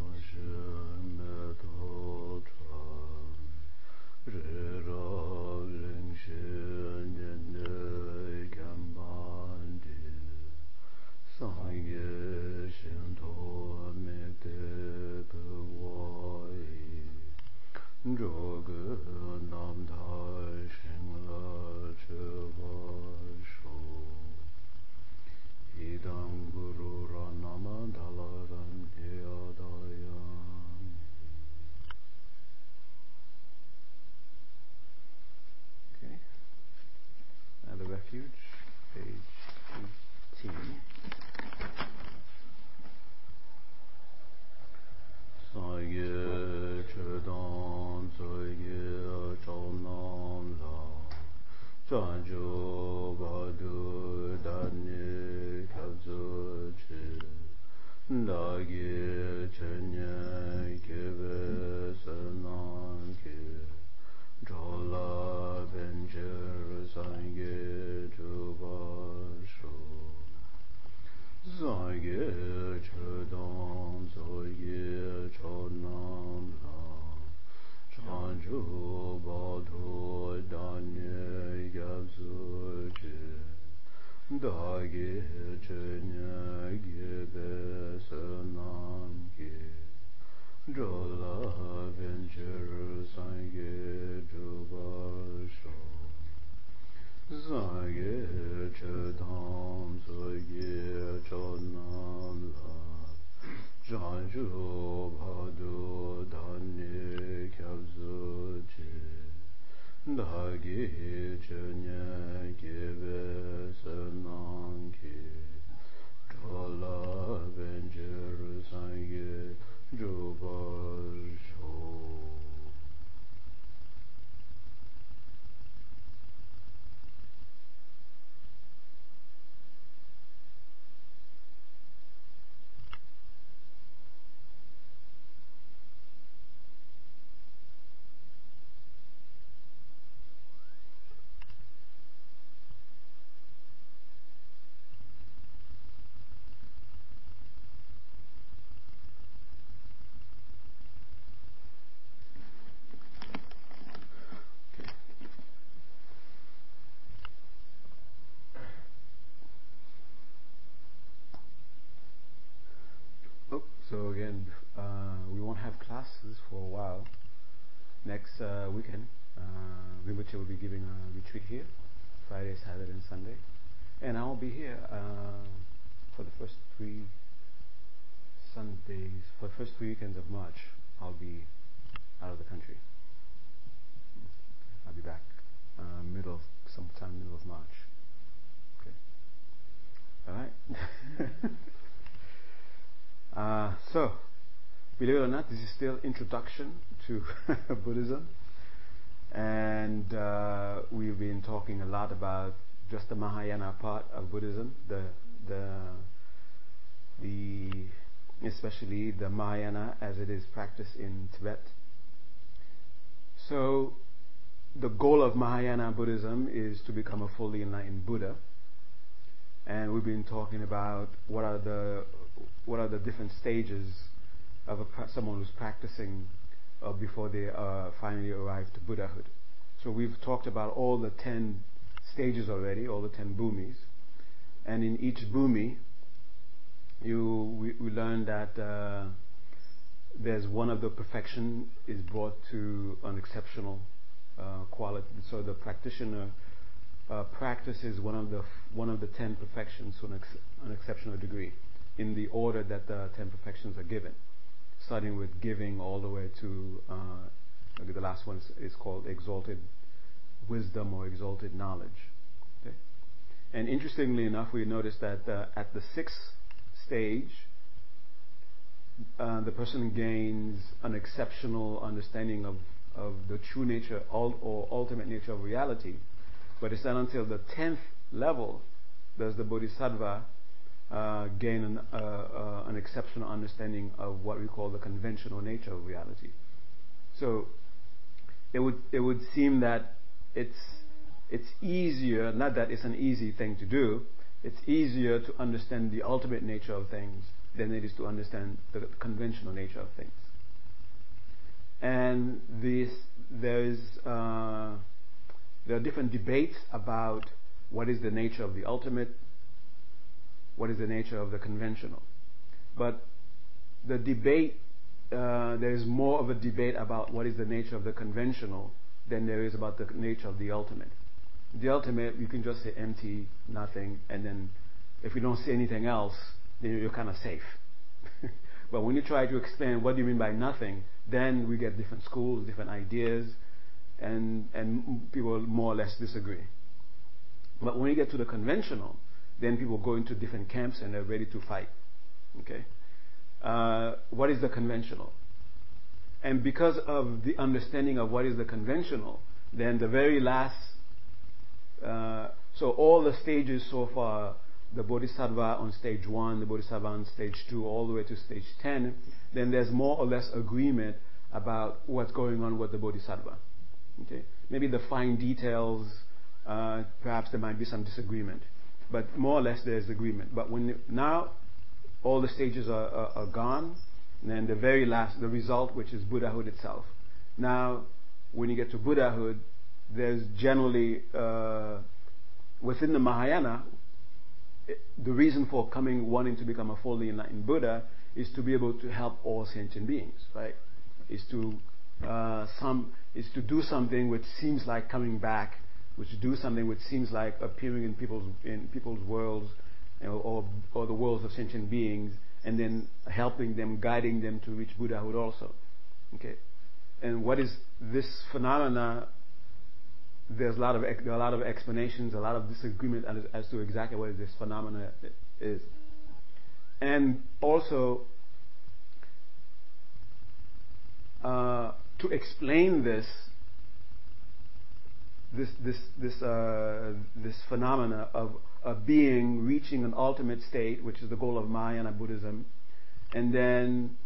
So giving a retreat here, Friday, Saturday, and Sunday. And I will be here uh, for the first three Sundays, for the first three weekends of March. I'll be out of the country. I'll be back uh, middle sometime middle of March. Okay. All right. Uh, so, believe it or not, this is still introduction to Buddhism, Uh, we've been talking a lot about just the Mahayana part of Buddhism, the the the especially the Mahayana as it is practiced in Tibet. So, the goal of Mahayana Buddhism is to become a fully enlightened Buddha. And we've been talking about what are the what are the different stages of someone who's practicing uh, before they uh, finally arrive to Buddhahood. So we've talked about all the ten stages already, all the ten bhumis, and in each bhumi, you we, we learned that uh, there's one of the perfection is brought to an exceptional uh, quality. So the practitioner uh, practices one of the one of the ten perfections to an, ex- an exceptional degree in the order that the ten perfections are given, starting with giving all the way to uh, the last one is, is, called exalted wisdom or exalted knowledge. Okay? And interestingly enough, we notice that uh, at the sixth stage, uh, the person gains an exceptional understanding of, of the true nature or ultimate nature of reality. But it's not until the tenth level does the bodhisattva gain an, uh, uh, an, exceptional understanding of what we call the conventional nature of reality. So it would it would seem that it's it's easier, not that it's an easy thing to do, it's easier to understand the ultimate nature of things than it is to understand the conventional nature of things. And uh, there are different debates about what is the nature of the ultimate, what is the nature of the conventional. But the debate, uh, there is more of a debate about what is the nature of the conventional than there is about the nature of the ultimate. The ultimate, you can just say empty, nothing, and then if you don't see anything else, then you're kind of safe. but when you try to explain what do you mean by nothing, then we get different schools, different ideas, and, and people more or less disagree. But when you get to the conventional, then people go into different camps and they're ready to fight. Okay? Uh, what is the conventional? And because of the understanding of what is the conventional, then the very last, uh, so all the stages so far, the Bodhisattva on stage one, the Bodhisattva on stage two, all the way to stage 10, then there's more or less agreement about what's going on with the Bodhisattva. Okay? Maybe the fine details, uh, perhaps there might be some disagreement. But more or less there's agreement. But when now all the stages are, are, are gone, and then the very last, the result, which is Buddhahood itself. Now, when you get to Buddhahood, there's generally, uh, within the Mahayana, the reason for coming, wanting to become a fully enlightened Buddha is to be able to help all sentient beings, right? Is to uh, some is to do something which seems like coming back, which do something which seems like appearing in people's in people's worlds, you know, or or the worlds of sentient beings, and then helping them, guiding them to reach Buddhahood also. Okay, and what is this phenomena? There's a lot of there are a lot of explanations, a lot of disagreement as, as to exactly what this phenomena is, and also. Uh, to explain this, this, this, this, uh, this phenomena of a being reaching an ultimate state, which is the goal of Mahayana Buddhism, and then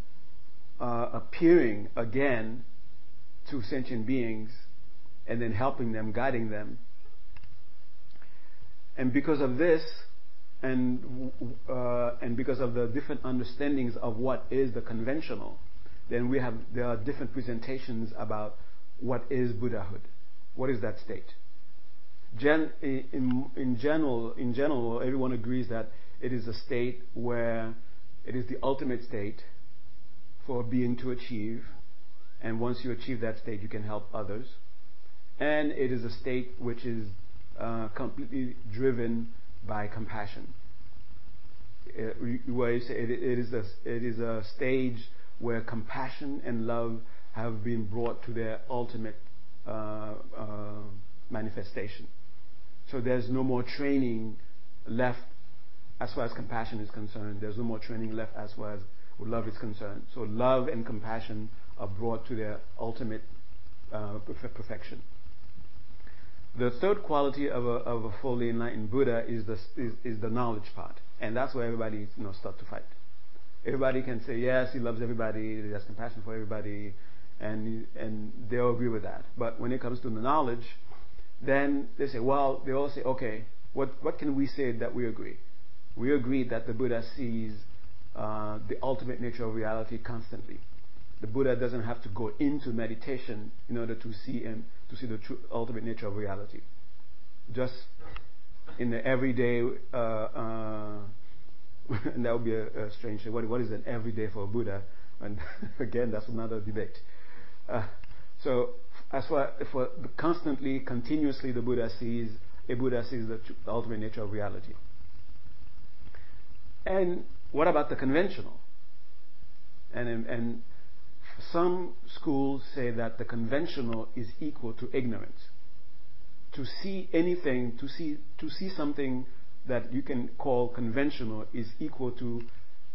uh, appearing again to sentient beings, and then helping them, guiding them. And because of this, and uh, and because of the different understandings of what is the conventional, then we have there are different presentations about what is Buddhahood, what is that state. In, general, in general, everyone agrees that it is a state where it is the ultimate state for a being to achieve, and once you achieve that state, you can help others. And it is a state which is uh, completely driven by compassion. It, where you say it, it is a it is a stage where compassion and love have been brought to their ultimate uh, uh, manifestation. So there's no more training left as far as compassion is concerned. There's no more training left as far as love is concerned. So love and compassion are brought to their ultimate uh, perfection. The third quality of a, fully enlightened Buddha is the, knowledge part. And that's where everybody you know, starts to fight. Everybody can say, yes, he loves everybody, he has compassion for everybody, and, and they all agree with that. But when it comes to the knowledge, then they say, well, they all say, okay, what, what can we say that we agree? We agree that the Buddha sees uh, the ultimate nature of reality constantly. The Buddha doesn't have to go into meditation in order to see him, to see the true ultimate nature of reality. Just in the everyday uh, uh, and that would be a, a strange thing. What, what is an everyday for a Buddha? And again, that's another debate. Uh, so, as for, for constantly, continuously, the Buddha sees a Buddha sees the, the ultimate nature of reality. And what about the conventional? And, and some schools say that the conventional is equal to ignorance. To see anything, to see, to see something that you can call conventional is equal to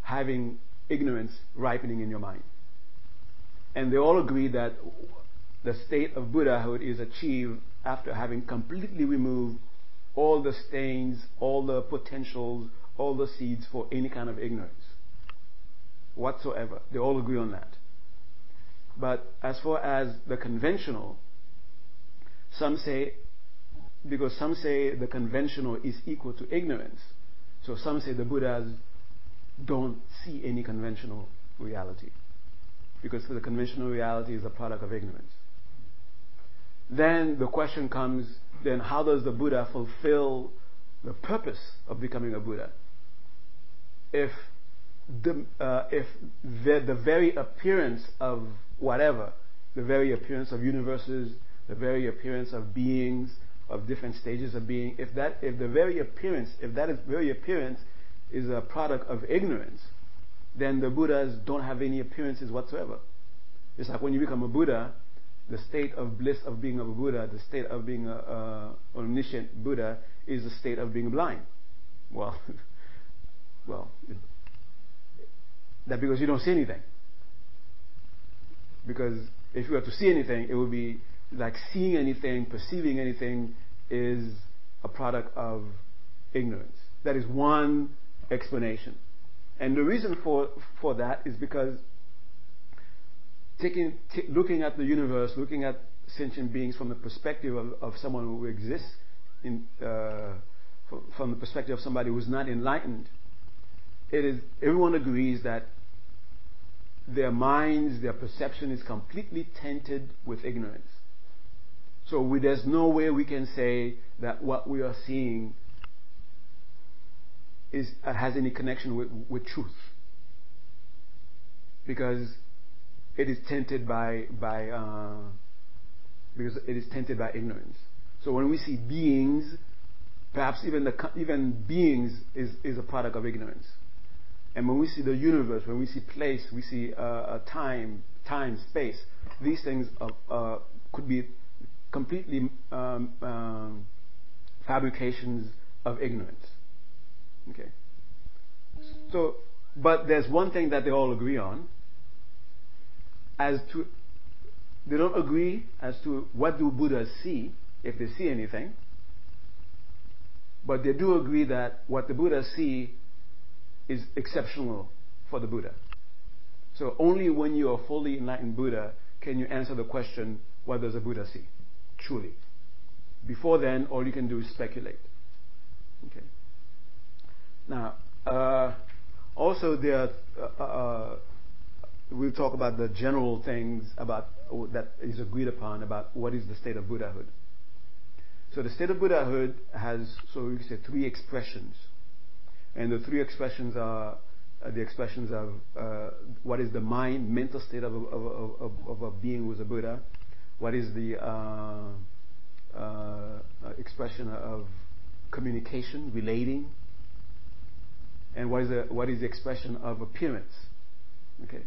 having ignorance ripening in your mind. And they all agree that the state of Buddhahood is achieved after having completely removed all the stains, all the potentials, all the seeds for any kind of ignorance whatsoever. They all agree on that. But as far as the conventional, some say because some say the conventional is equal to ignorance. So some say the Buddhas don't see any conventional reality because the conventional reality is a product of ignorance. Then the question comes, then how does the Buddha fulfill the purpose of becoming a Buddha? If the, uh, if the, the very appearance of whatever, the very appearance of universes, the very appearance of beings, of different stages of being, if that, if the very appearance, if that is very appearance is a product of ignorance, then the Buddhas don't have any appearances whatsoever. It's like when you become a Buddha, the state of bliss of being a Buddha, the state of being a, a omniscient Buddha, is the state of being blind. Well, well, that because you don't see anything. Because if you were to see anything, it would be like seeing anything, perceiving anything is a product of ignorance. That is one explanation. And the reason for, for that is because taking, t- looking at the universe, looking at sentient beings from the perspective of, of someone who exists, in, uh, from the perspective of somebody who's not enlightened, it is, everyone agrees that their minds, their perception is completely tainted with ignorance. So we, there's no way we can say that what we are seeing has any connection with, with truth. Because it is tainted by, by uh, because it is tainted by ignorance. So when we see beings, perhaps even the even beings is, is a product of ignorance. And when we see the universe, when we see place, we see uh, time, time, space. These things uh, could be completely um, um, fabrications of ignorance. Okay. So, but there's one thing that they all agree on. As to, they don't agree as to what do Buddhas see, if they see anything. But they do agree that what the Buddhas see is exceptional for the Buddha. So only when you are fully enlightened Buddha can you answer the question, what does a Buddha see? Truly. Before then, all you can do is speculate. Now, uh, also there, uh, uh, we'll talk about the general things about that is agreed upon about what is the state of Buddhahood. So the state of Buddhahood has, so we say, three expressions. And the three expressions are uh, the expressions of uh, what is the mind, mental state of a, of, of, of a being who is a Buddha, what is the uh, uh expression of communication, relating, and what is the, what is the expression of appearance. Okay.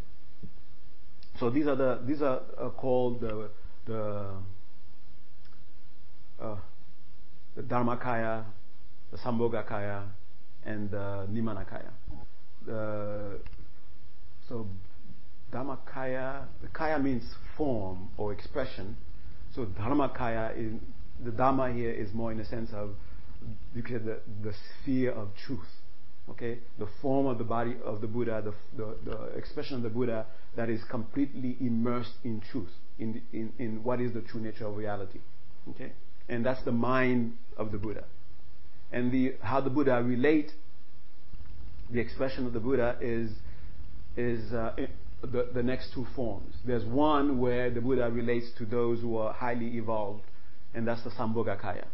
So these are the these are uh, called the the uh, the Dharmakaya, the Sambhogakaya, and the Nirmanakaya. The, so Dharmakaya, the Kaya means form or expression. So Dharmakaya is the Dharma here is more in the sense of you can the, the sphere of truth. Okay, the form of the body of the Buddha, the, the, the expression of the Buddha that is completely immersed in truth, in, in, in what is the true nature of reality. Okay, and that's the mind of the Buddha. And the, how the Buddha relate, the expression of the Buddha is, is uh, the, the next two forms. There's one where the Buddha relates to those who are highly evolved, and that's the Sambhogakaya.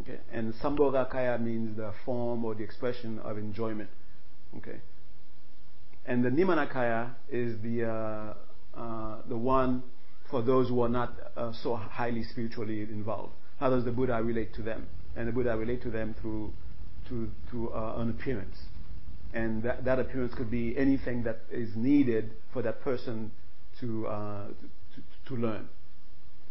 Okay? And Sambhogakaya means the form or the expression of enjoyment. Okay? And the Nirmanakaya is the, uh, uh, the one for those who are not uh, so highly spiritually involved. How does the Buddha relate to them? And the Buddha relate to them through, to, to uh, an appearance. And that, that appearance could be anything that is needed for that person to, uh, to, to, learn.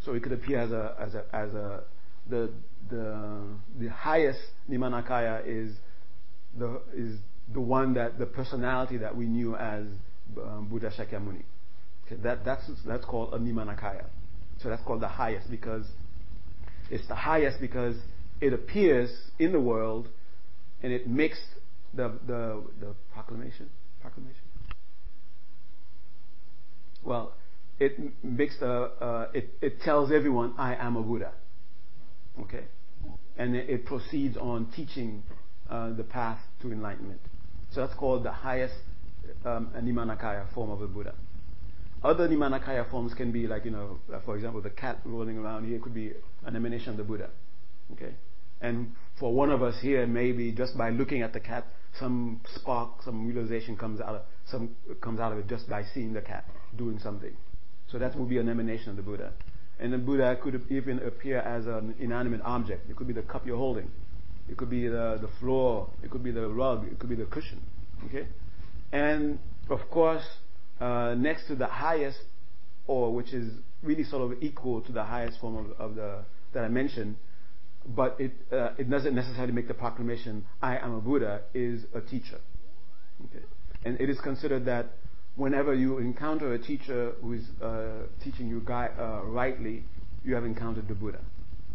So it could appear as a, as a, as a, the, the, the highest Nirmanakaya is the, is the one that, the personality that we knew as um, Buddha Shakyamuni. Okay, that, that's, that's called a Nirmanakaya. So that's called the highest because it's the highest because it appears in the world and it makes the, the, the proclamation. Proclamation? Well, it makes the, uh, it, it tells everyone, I am a Buddha. Okay? And it, proceeds on teaching uh, the path to enlightenment. So that's called the highest um, Nirmanakaya form of the Buddha. Other Nirmanakaya forms can be like, you know, uh, for example, the cat rolling around here could be an emanation of the Buddha. Okay? And for one of us here, maybe just by looking at the cat, some spark, some realization comes out of, some comes out of it just by seeing the cat doing something. So that would be an emanation of the Buddha. And the Buddha could even appear as an inanimate object. It could be the cup you're holding. It could be the, the floor. It could be the rug. It could be the cushion. Okay? And of course, uh, next to the highest, or which is really sort of equal to the highest form of, of the that I mentioned, but it uh, it doesn't necessarily make the proclamation "I am a Buddha" is a teacher. Okay? And it is considered that whenever you encounter a teacher who is uh, teaching you uh, rightly, you have encountered the Buddha,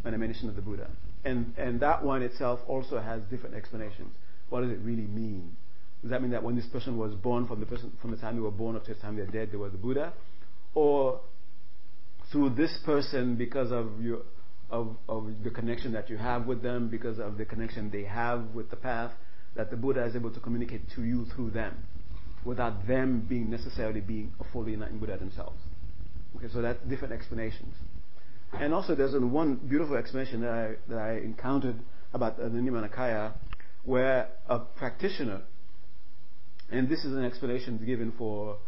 an emanation of the Buddha. And, and that one itself also has different explanations. What does it really mean? Does that mean that when this person was born, from the, person, from the time they were born up to the time they're dead, they were the Buddha? Or through this person, because of, your, of, of the connection that you have with them, because of the connection they have with the path, that the Buddha is able to communicate to you through them? Without them being necessarily being a fully enlightened Buddha themselves. Okay, so that's different explanations. And also, there's one beautiful explanation that I, that I encountered about the Nirmanakaya, where a practitioner, and this is an explanation given for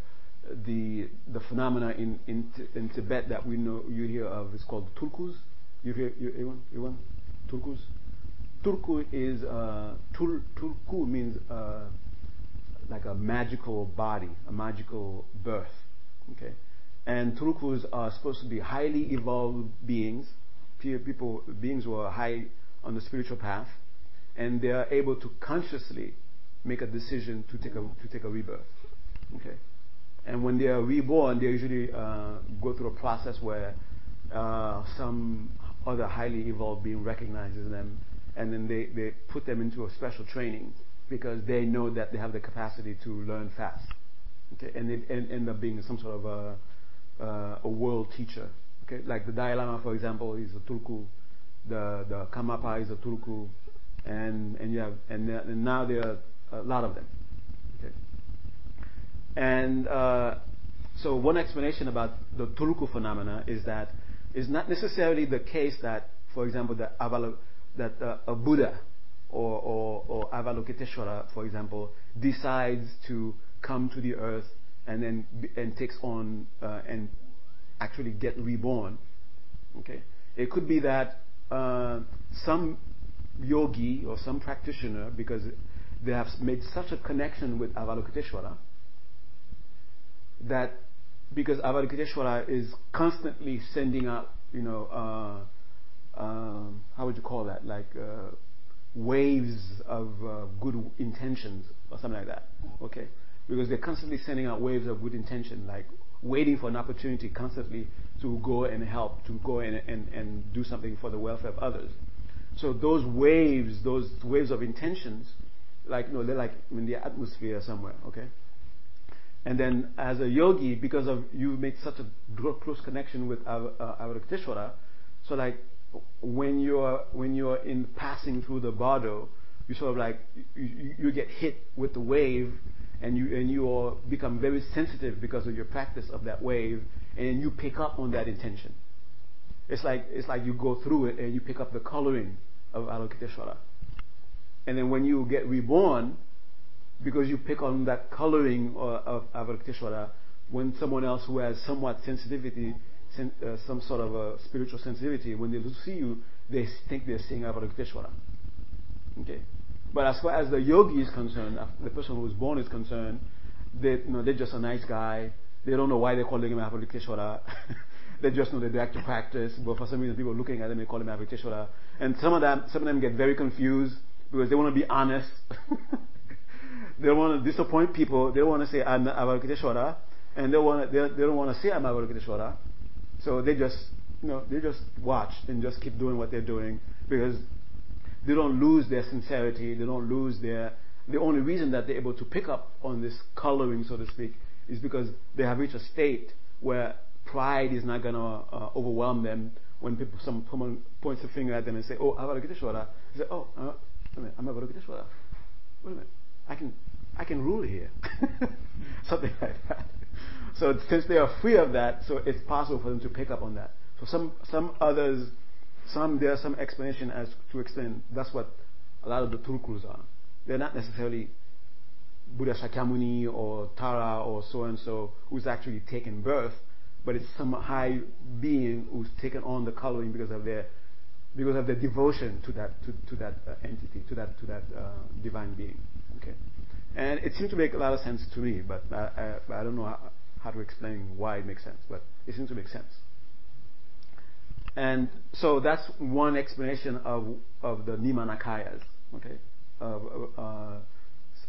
the the phenomena in, in, in Tibet that we know you hear of. It's called tulkus. You hear you, anyone? Anyone? Tulkus. Tulku is uh, tul, tulku means uh, like a magical body, a magical birth. Okay? And Tulkus are supposed to be highly evolved beings, people, beings who are high on the spiritual path, and they are able to consciously make a decision to take a, to take a rebirth. Okay? And when they are reborn, they usually uh, go through a process where uh, some other highly evolved being recognizes them, and then they, they put them into a special training because they know that they have the capacity to learn fast. Okay, and and end up being some sort of a, uh, a world teacher. Okay, like the Dalai Lama, for example, is a Tulku. The the Karmapa is a Tulku, and and you have and, and now there are a lot of them. Okay, and uh, so one explanation about the Tulku phenomena is that it's not necessarily the case that, for example, that, that uh, a Buddha or, or, or Avalokiteshvara, for example, decides to come to the earth and then and takes on uh, and actually get reborn. Okay, it could be that uh, some yogi or some practitioner, because they have made such a connection with Avalokiteshvara, that because Avalokiteshvara is constantly sending out, you know, uh, uh how would you call that, like uh, waves of uh, good intentions or something like that. Okay? Because they're constantly sending out waves of good intention, like waiting for an opportunity constantly to go and help, to go and, and, and do something for the welfare of others. So those waves, those waves of intentions, like you know, they're like in the atmosphere somewhere, okay? And then as a yogi, because of you made such a close connection with Avalokiteshvara, so like when you're when you're in passing through the bardo, you sort of like you, you get hit with the wave, and you and you become very sensitive because of your practice of that wave, and you pick up on that intention. It's like it's like you go through it and you pick up the coloring of Avalokiteshvara. And then when you get reborn, because you pick on that coloring uh, of Avalokiteshvara, when someone else who has somewhat sensitivity sen- uh, some sort of a spiritual sensitivity, when they see you, they think they're seeing Avalokiteshvara. Okay? But as far as the yogi is concerned, the person who was born is concerned, they, you know, they're just a nice guy. They don't know why they're calling him Avalokiteshvara. they just know that they like to practice, but for some reason people are looking at them and they call him Avalokiteshvara. And some of them, some of them get very confused because they want to be honest. they don't want to disappoint people. They don't want to say I'm Avalokiteshvara, and they want to, they, they don't want to say I'm Avalokiteshvara. So they just, you know, they just watch and just keep doing what they're doing because they don't lose their sincerity. They don't lose their. The only reason that they're able to pick up on this coloring, so to speak, is because they have reached a state where pride is not going to uh, overwhelm them. When people, some, someone points a finger at them and say, "Oh, Avalokiteshvara," they say, "Oh, uh, wait a minute, I'm Avalokiteshvara. Wait a minute, I can, I can rule here. Something like that. So since they are free of that, so it's possible for them to pick up on that. So some, some others, some, there's some explanation as to explain that's what a lot of the Tulkus are. They're not necessarily Buddha Shakyamuni or Tara or so and so who's actually taken birth, but it's some high being who's taken on the coloring because of their because of their devotion to that to, to that uh, entity, to that to that uh, divine being. Okay, and it seems to make a lot of sense to me, but I, I, I don't know how, how, to explain why it makes sense, but it seems to make sense. And so that's one explanation of of the Nirmanakayas. Okay, of uh,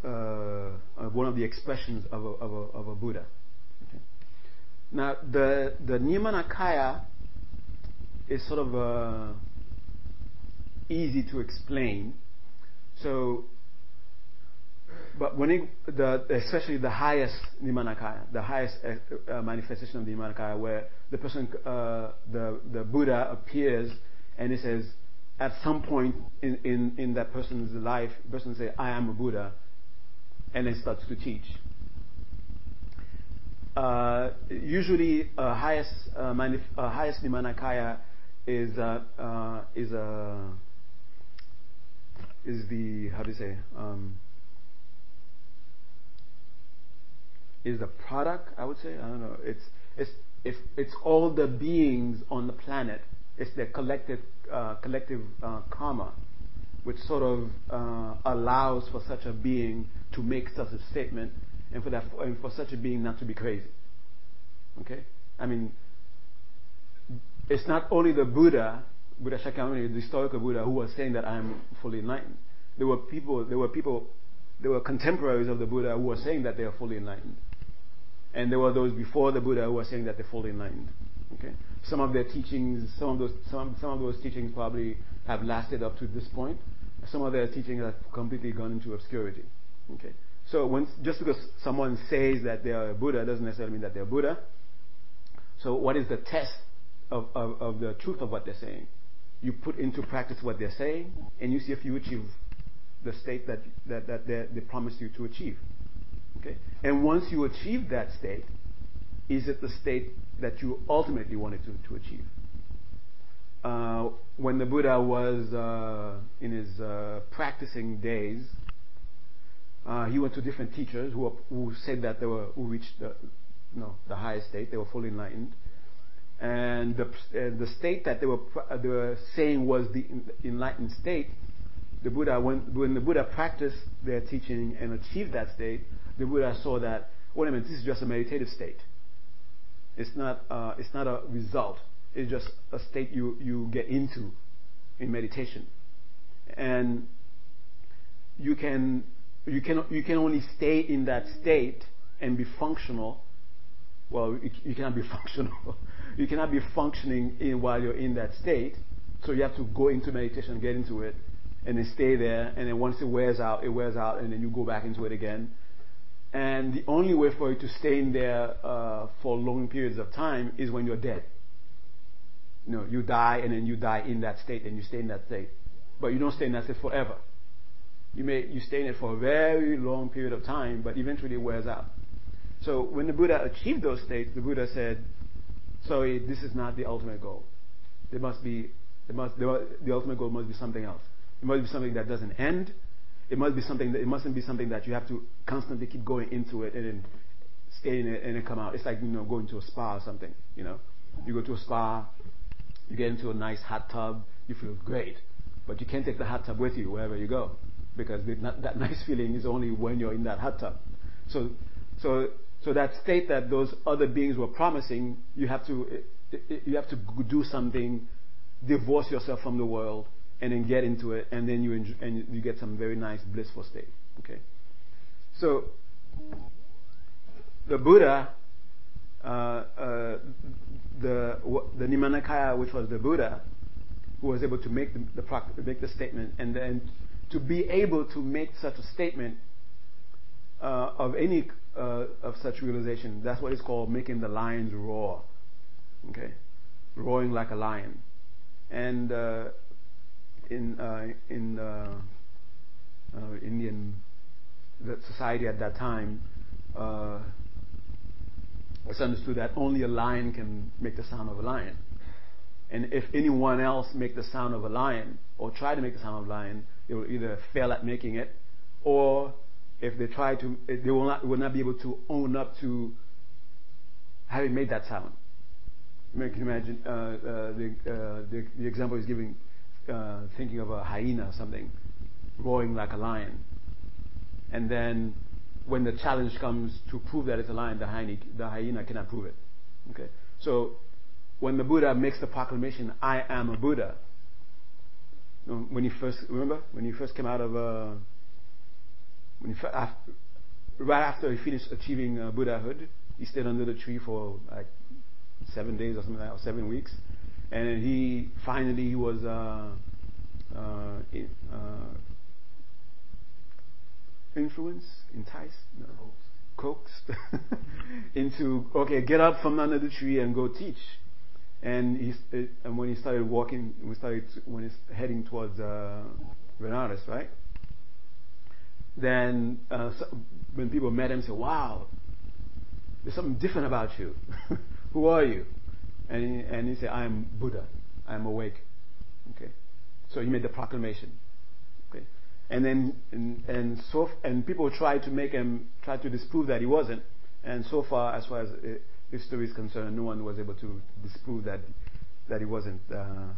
uh, one of the expressions of a, of a, of a Buddha. Okay. Now, the, the Nirmanakaya is sort of uh, easy to explain. So, but when it, the, especially the highest Nirmanakaya, the highest uh, manifestation of the Nirmanakaya, where the person, uh, the, the Buddha appears and he says, at some point in, in, in that person's life, the person says, I am a Buddha, and then starts to teach. Uh, usually, uh, highest uh, manif- uh, highest Nirmanakaya is uh, is a is the how do you say um, is the product I would say I don't know it's it's if it's all the beings on the planet it's their collective collective karma which sort of uh, allows for such a being to make such a statement and for, that, and for such a being not to be crazy. Okay? I mean, it's not only the Buddha, Buddha Shakyamuni, the historical Buddha, who was saying that I am fully enlightened. There were people, there were people, there were contemporaries of the Buddha who were saying that they are fully enlightened. And there were those before the Buddha who were saying that they're fully enlightened. Okay? Some of their teachings, some of those, some, some of those teachings probably have lasted up to this point some of their teachings have completely gone into obscurity. Okay? So when, just because someone says that they are a Buddha doesn't necessarily mean that they're Buddha. So what is the test of, of, of the truth of what they're saying? You put into practice what they're saying, and you see if you achieve the state that, that, that they promised you to achieve. Okay? And once you achieve that state, is it the state that you ultimately wanted to, achieve? uh, when the Buddha was uh, in his uh, practicing days, he went to different teachers who, said that they were who reached the, highest state, they were fully enlightened, and the, the state that they were saying was the enlightened state. The Buddha, when the Buddha practiced their teaching and achieved that state, the Buddha saw that wait a minute, this is just a meditative state. It's not uh, it's not a result It's just a state you, you get into in meditation. And you can, you, can, you can only stay in that state and be functional. Well, you, you cannot be functional. you cannot be functioning in, while you're in that state. So you have to go into meditation, get into it, and then stay there. And then once it wears out, it wears out, and then you go back into it again. And the only way for you to stay in there uh, for long periods of time is when you're dead. You know, you die and then you die in that state and you stay in that state. But you don't stay in that state forever. You may you stay in it for a very long period of time, but eventually it wears out. So when the Buddha achieved those states, the Buddha said, "Sorry, this is not the ultimate goal. There must be, there must, there, the ultimate goal must be something else. It must be something that doesn't end. It must be something that it mustn't be something that you have to constantly keep going into it and then stay in it and then come out. It's like you know going to a spa or something. You know, you go to a spa, you get into a nice hot tub, you feel great. But you can't take the hot tub with you wherever you go because that nice feeling is only when you're in that hot tub. So, so, so that state that those other beings were promising, you have to, you have to do something, divorce yourself from the world, and then get into it, and then you enjoy, and you get some very nice blissful state. Okay. So, the Buddha uh, uh, the the Nirmanakaya, which was the Buddha, who was able to make the, the make the statement, and then to be able to make such a statement uh, of any uh, of such realization, that's what is called making the lions roar. Okay, roaring like a lion, and uh, in in uh, Indian the society at that time, uh, it's understood that only a lion can make the sound of a lion. And if anyone else make the sound of a lion or try to make the sound of a lion, they will either fail at making it, or if they try to, they will not, will not be able to own up to having made that sound. You can imagine uh, uh, the, uh, the, the example is giving, uh, thinking of a hyena or something, roaring like a lion, and then when the challenge comes to prove that it's a lion, the hyena, the hyena cannot prove it. Okay, so when the Buddha makes the proclamation, "I am a Buddha," when he first remember? When he first came out of uh, when he, after, right after he finished achieving uh, Buddhahood, he stayed under the tree for like seven days or something like that, or seven weeks, and he finally he was uh, uh, uh, influenced, enticed, no, coaxed into okay, get up from under the tree and go teach. And he and when he started walking, we started when he's heading towards uh, Benares, right? Then uh, so, when people met him, said, "Wow, there's something different about you. Who are you?" And he, and he said, "I am Buddha. I am awake." Okay, so he made the proclamation. Okay, and then and, and so and people tried to make him try to disprove that he wasn't. And so far, as far as uh, history is concerned, no one was able to disprove that that he wasn't uh,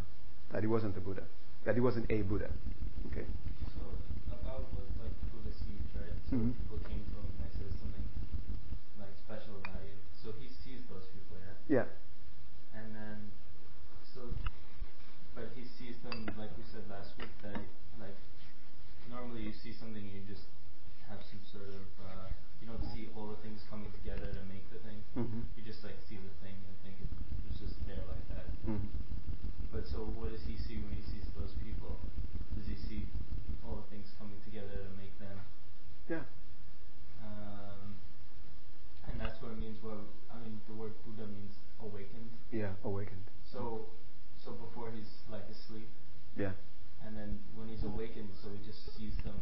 that he wasn't a Buddha, that he wasn't a Buddha. Okay. So about what like Buddha sees, right? So Mhm. people came to him and they said something like special about you. So he sees those people, yeah. Yeah. And then so, but he sees them like we said last week that like normally you see something you just have some sort of uh, you don't see all the things coming together to make the thing. Mhm. You just like see the thing and think it, it's just there like that. Mhm. But so what does he see when he sees those people? Does he see all the things coming together to make them? Yeah. Um, and that's what it means. Well, I mean, the word Buddha means awakened. Yeah. Awakened. So, so before he's like asleep, Yeah. and then when he's awakened, so he just sees them.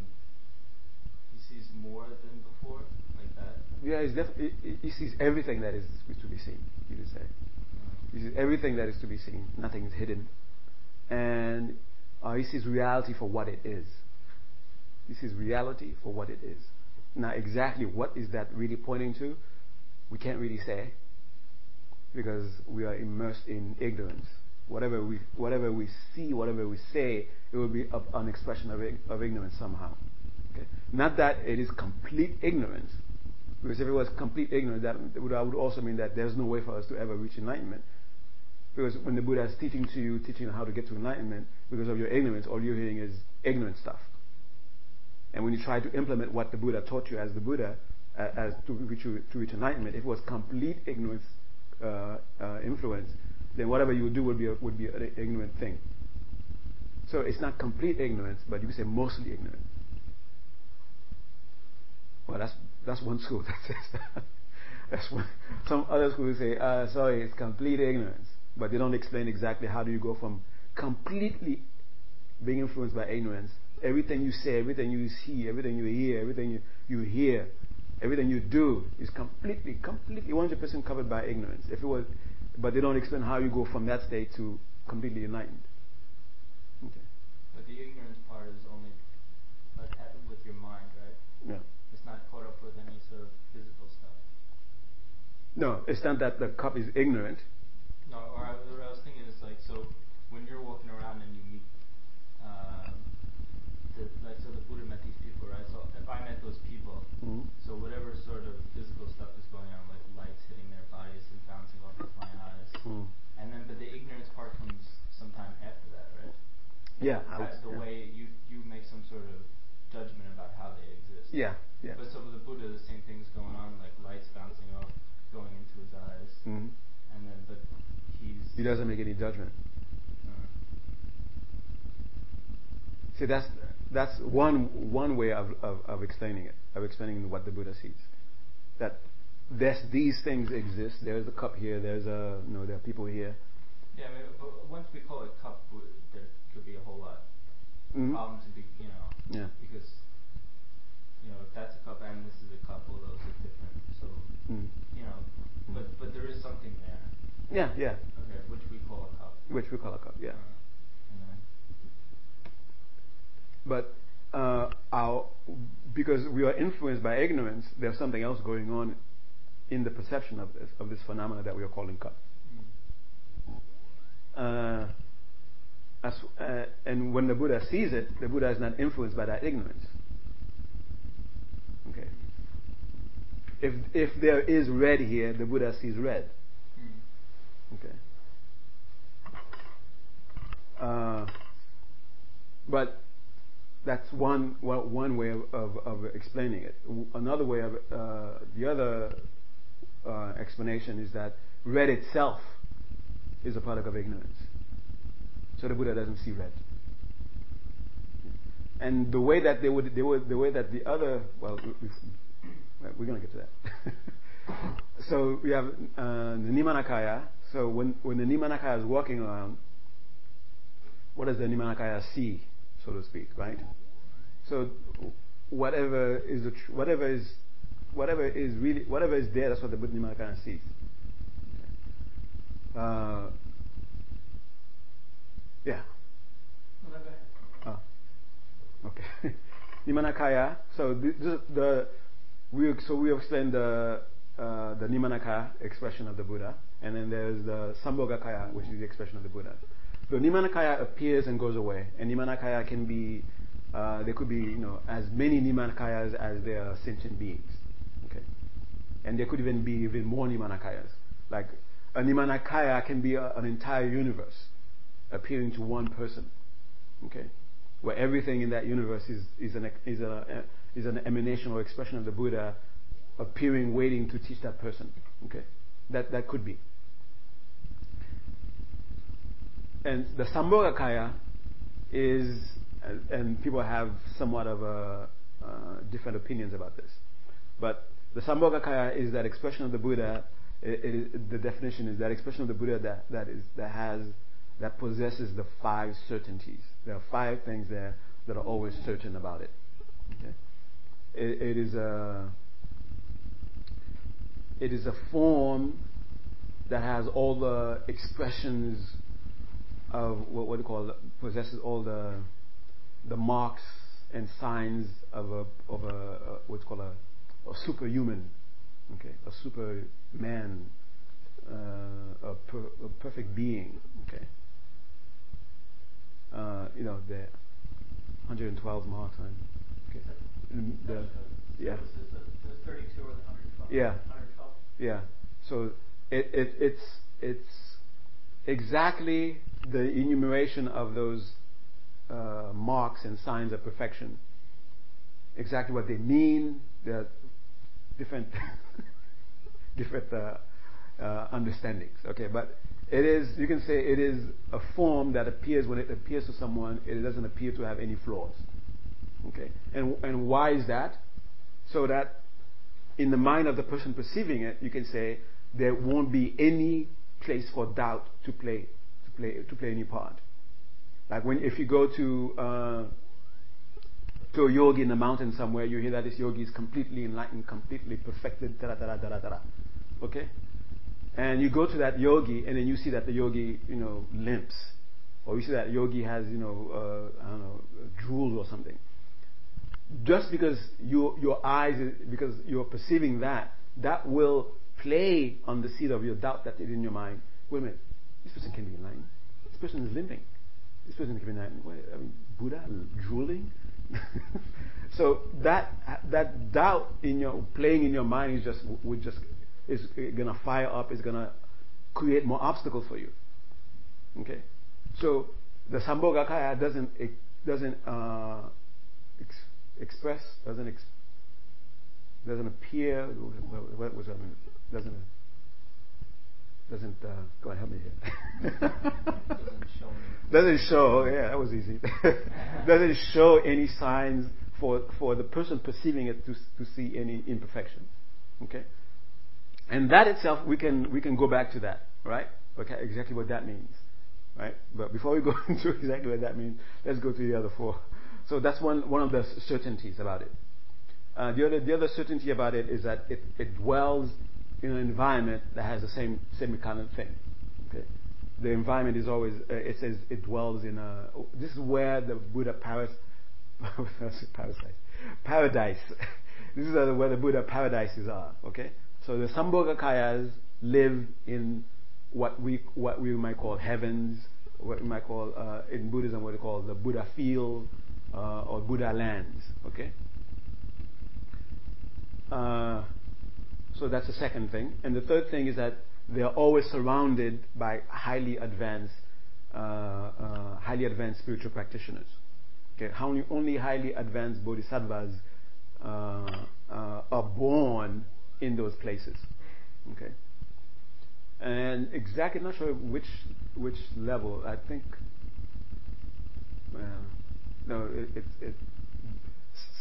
He sees more than before, like that. Yeah, it's def- he, he- sees everything that is to be seen, you could say. He sees everything that is to be seen. Nothing is hidden. And uh, he sees reality for what it is. He sees reality for what it is. Now, exactly what is that really pointing to? We can't really say because we are immersed in ignorance. Whatever we, whatever we see, whatever we say, it will be an expression of, of ignorance somehow. Okay? Not that it is complete ignorance, because if it was complete ignorance, that would, that would also mean that there's no way for us to ever reach enlightenment. Because when the Buddha is teaching to you, teaching how to get to enlightenment, because of your ignorance, all you're hearing is ignorant stuff. And when you try to implement what the Buddha taught you as the Buddha, uh, as to reach, to reach enlightenment, if it was complete ignorance uh, uh, influence, then whatever you would do would be a, would be an ignorant thing. So it's not complete ignorance, but you could say mostly ignorant. Well, that's that's one school that says that. That's one. Some other schools say, uh, sorry, it's complete ignorance, but they don't explain exactly how do you go from completely being influenced by ignorance. Everything you say, everything you see, everything you hear, everything you, you hear, everything you do is completely, completely 100% covered by ignorance. If it was, but they don't explain how you go from that state to completely enlightened. Okay. But the ignorance part is only with your mind, right? Yeah. It's not caught up with any sort of physical stuff. No, it's not that the cup is ignorant. No, or I, what I was thinking is like, so when you're walking around and you meet, um, the, like, so the Buddha met these people, right? So if I met those people, Mhm. so whatever sort of physical stuff is going on, like lights hitting their bodies and bouncing off of my eyes, Mm. and then but the ignorance part comes sometime after that, right? Yeah. I would- As the yeah. way you you make some sort of judgment about how they exist. Yeah, yeah. But so with the Buddha, the same thing's going on, like lights bouncing off, going into his eyes, Mhm. and then but he's He doesn't make any judgment. See, that's that's one one way of, of, of explaining it, of explaining what the Buddha sees. That there's these things exist. There's a cup here. There's a you know there are people here. yeah. I mean, but once we call it cup, there could be a whole lot Mhm. problem to be, you know, Yeah. because you know, if that's a cup and this is a cup, well, those are different. So, mm. you know, but but there is something there. Yeah, yeah. Okay, which we call a cup. Which we call a cup, yeah. But uh, our, because we are influenced by ignorance, there's something else going on in the perception of this of this phenomena that we are calling cup. Mm. Uh, as, uh, and when the Buddha sees it, the Buddha is not influenced by that ignorance. Okay. If if there is red here, the Buddha sees red. Hmm. Okay. Uh, but one one way of, of, of, explaining it. Another way of uh, the other uh, explanation is that red itself is a product of ignorance. So the Buddha doesn't see red. And the way that they would, they would the way that the other, well, we're going to get to that. so we have uh, the Nirmanakaya. So when, when the Nirmanakaya is walking around, what does the Nirmanakaya see, so to speak, right? So whatever is the tr- whatever is whatever is really whatever is there, that's what the Buddha Nirmanakaya sees. Uh, yeah. Oh. Okay. Nirmanakaya. So the, the we so we explained the uh, the Nirmanakaya expression of the Buddha, and then there's the Sambhogakaya, which is the expression of the Buddha. The Nirmanakaya appears and goes away, and Nirmanakaya can be uh, there could be you know as many Nirmanakayas as there are sentient beings. Okay, and there could even be even more Nirmanakayas. Like a Nirmanakaya can be a, an entire universe appearing to one person. Okay? Where everything in that universe is, is, an, is, a, is an emanation or expression of the Buddha appearing, waiting to teach that person. Okay? That, that could be. And the Sambhogakaya is, and people have somewhat of a, uh, different opinions about this. But the Sambhogakaya is that expression of the Buddha, it, the definition is that expression of the Buddha that, that, is, that has that possesses the five certainties. There are five things there that are always certain about it. Okay? it, it is a it is a form that has all the expressions of what, what do you call it, possesses all the the marks and signs of a of a, what's called a, a superhuman, okay, a superman, uh, a, per, a perfect being, okay uh, you know, the 112 marks on. Okay. The, yeah. The 32 or the 112. Yeah. Yeah. So it, it, it's it's exactly the enumeration of those uh, marks and signs of perfection. Exactly what they mean. They're different different uh, uh, understandings. Okay, but it is, you can say it is a form that appears when it appears to someone, it doesn't appear to have any flaws. Okay? And, and why is that? So that in the mind of the person perceiving it, you can say there won't be any place for doubt to play, to play, to play any part. Like when, if you go to, uh, to a yogi in the mountain somewhere, you hear that this yogi is completely enlightened, completely perfected, da da da da da da. Okay? And you go to that yogi, and then you see that the yogi, you know, limps, or you see that yogi has, you know, uh, I don't know, jewels or something. Just because you, your eyes, because you're perceiving that, that will play on the seed of your doubt that is in your mind. Wait a minute, this person can be lying. This person is limping. This person lying. Wait, I mean, Buddha drooling. so that that doubt in your playing in your mind is just would just is to fire up, is to create more obstacles for you. Okay? So the Sambhogakaya doesn't, it doesn't uh, ex- express, doesn't ex- doesn't appear, what was that? Doesn't, doesn't, uh, go on, help me here. doesn't show. Doesn't show, yeah, that was easy. doesn't show any signs for, for the person perceiving it to, to see any imperfection. Okay? And that itself, we can, we can go back to that, right? Okay, exactly what that means, right? But before we go into exactly what that means, let's go to the other four. So that's one, one of the certainties about it. Uh, the other the other certainty about it is that it, it dwells in an environment that has the same same kind of thing. Okay, the environment is always uh, it says it dwells in a. This is where the Buddha paras, parasite, paradise. this is where the Buddha paradises are. Okay, so the Sambhogakayas live in what we what we might call heavens, what we might call uh, in Buddhism what we call the Buddha field uh, or Buddha lands. Okay. Uh, that's the second thing, and the third thing is that they are always surrounded by highly advanced, uh, uh, spiritual practitioners. Okay, only, only highly advanced bodhisattvas uh, are born in those places. Okay. And exactly, not sure which which level. I think.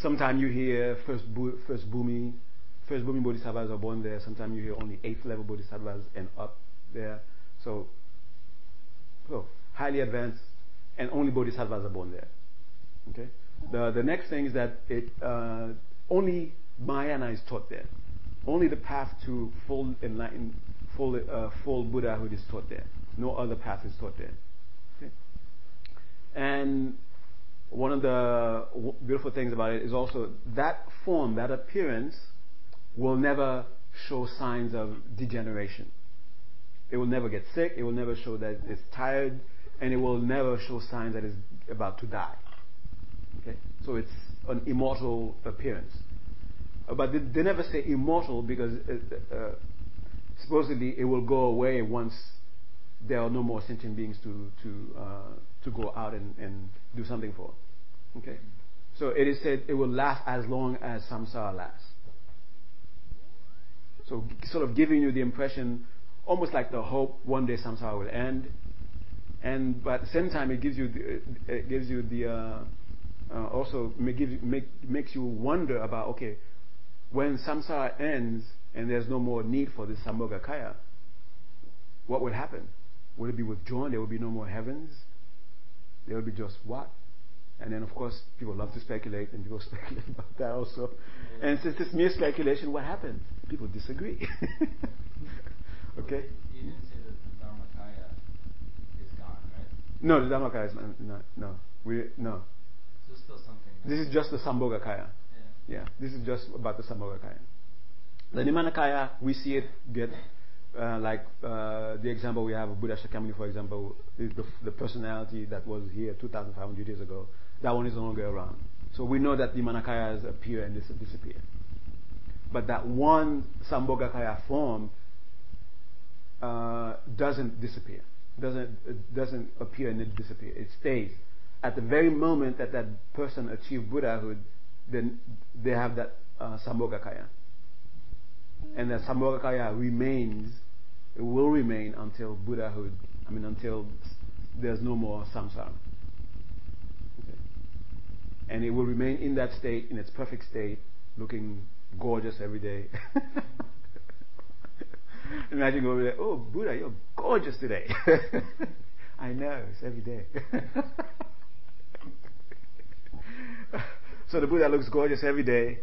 Sometimes you hear first first bhumi, first bhumi bodhisattvas are born there. Sometimes you hear only eighth level bodhisattvas and up there. So, so highly advanced, and only bodhisattvas are born there. Okay. The the next thing is that it uh, only Mahayana is taught there. Only the path to full enlightened, full, uh, full Buddhahood is taught there. No other path is taught there. Okay? And one of the w- beautiful things about it is also that form, that appearance, will never show signs of degeneration. It will never get sick. It will never show that it's tired, and it will never show signs that it's about to die. Okay, so it's an immortal appearance. Uh, but they, they, never say immortal because uh, uh, supposedly it will go away once there are no more sentient beings to to uh, to go out and, and do something for. Okay, so it is said it will last as long as samsara lasts. So sort of giving you the impression, almost like the hope one day samsara will end, and but at the same time it gives you the, it gives you the uh, uh, also make, make, makes you wonder about okay when samsara ends and there's no more need for this Sambhogakaya, what will happen? Will it be withdrawn? There will be no more heavens? There will be just what? And then, of course, people love to speculate, and people speculate about that also. And since it's mere speculation, what happened? People disagree. okay? You didn't say that the Dharmakaya is gone, right? No, the Dharmakaya is not. No. We, no. So still something. This is just the Sambhogakaya. Yeah, this is just about the Sambhogakaya. The Nirmanakaya, we see it get, uh, like uh, the example we have of Buddha Shakyamuni, for example, the, the, personality that was here 2,500 years ago, that one is no longer around. So we know that the Manakayas appear and disappear. But that one Sambhogakaya form uh, doesn't disappear, doesn't, doesn't appear and it disappears. It stays. At the very moment that that person achieved Buddhahood, then they have that uh, Sambhogakaya. And that Sambhogakaya remains, it will remain until Buddhahood, I mean, until there's no more samsara. And it will remain in that state, in its perfect state, looking gorgeous every day. Imagine going there, oh, Buddha, you're gorgeous today. I know, it's every day. So the Buddha looks gorgeous every day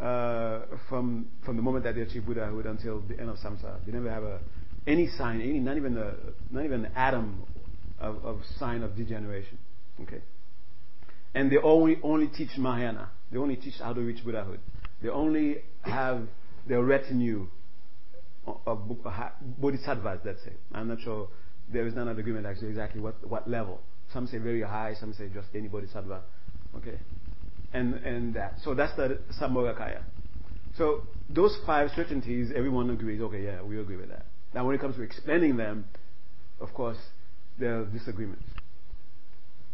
uh, from from the moment that they achieve Buddhahood until the end of samsara. They never have a, any sign, any not even a not even an atom of, of sign of degeneration. Okay. And they only only teach Mahayana. They only teach how to reach Buddhahood. They only have their retinue of, bodhisattvas. That's it. I'm not sure. There is none of agreement actually exactly what what level. Some say very high. Some say just any bodhisattva. Okay and, and that. So that's the Sambhogakaya. So those five certainties, everyone agrees, okay, yeah, we agree with that. Now when it comes to explaining them, of course, there are disagreements.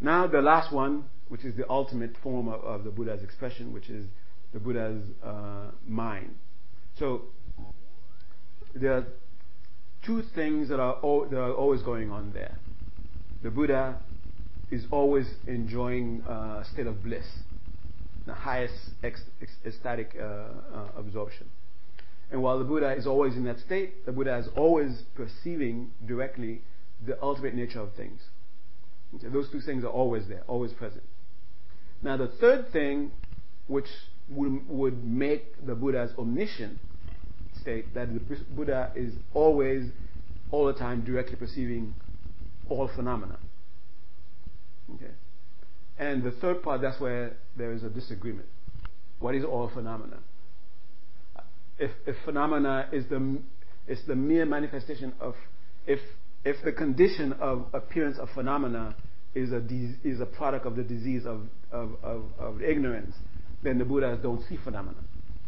Now the last one, which is the ultimate form of, of the Buddha's expression, which is the Buddha's uh, mind. So there are two things that are, al- that are always going on there. The Buddha is always enjoying a state of bliss the highest ecstatic uh, uh, absorption. And while the Buddha is always in that state, the Buddha is always perceiving directly the ultimate nature of things. Okay, those two things are always there, always present. Now, the third thing, which would, make the Buddha's omniscient state that the Buddha is always, all the time, directly perceiving all phenomena. Okay? And the third part, that's where there is a disagreement. What is all phenomena? If, if phenomena is the, is the mere manifestation of, if, if the condition of appearance of phenomena is a, is a product of the disease of ignorance, then the Buddhas don't see phenomena.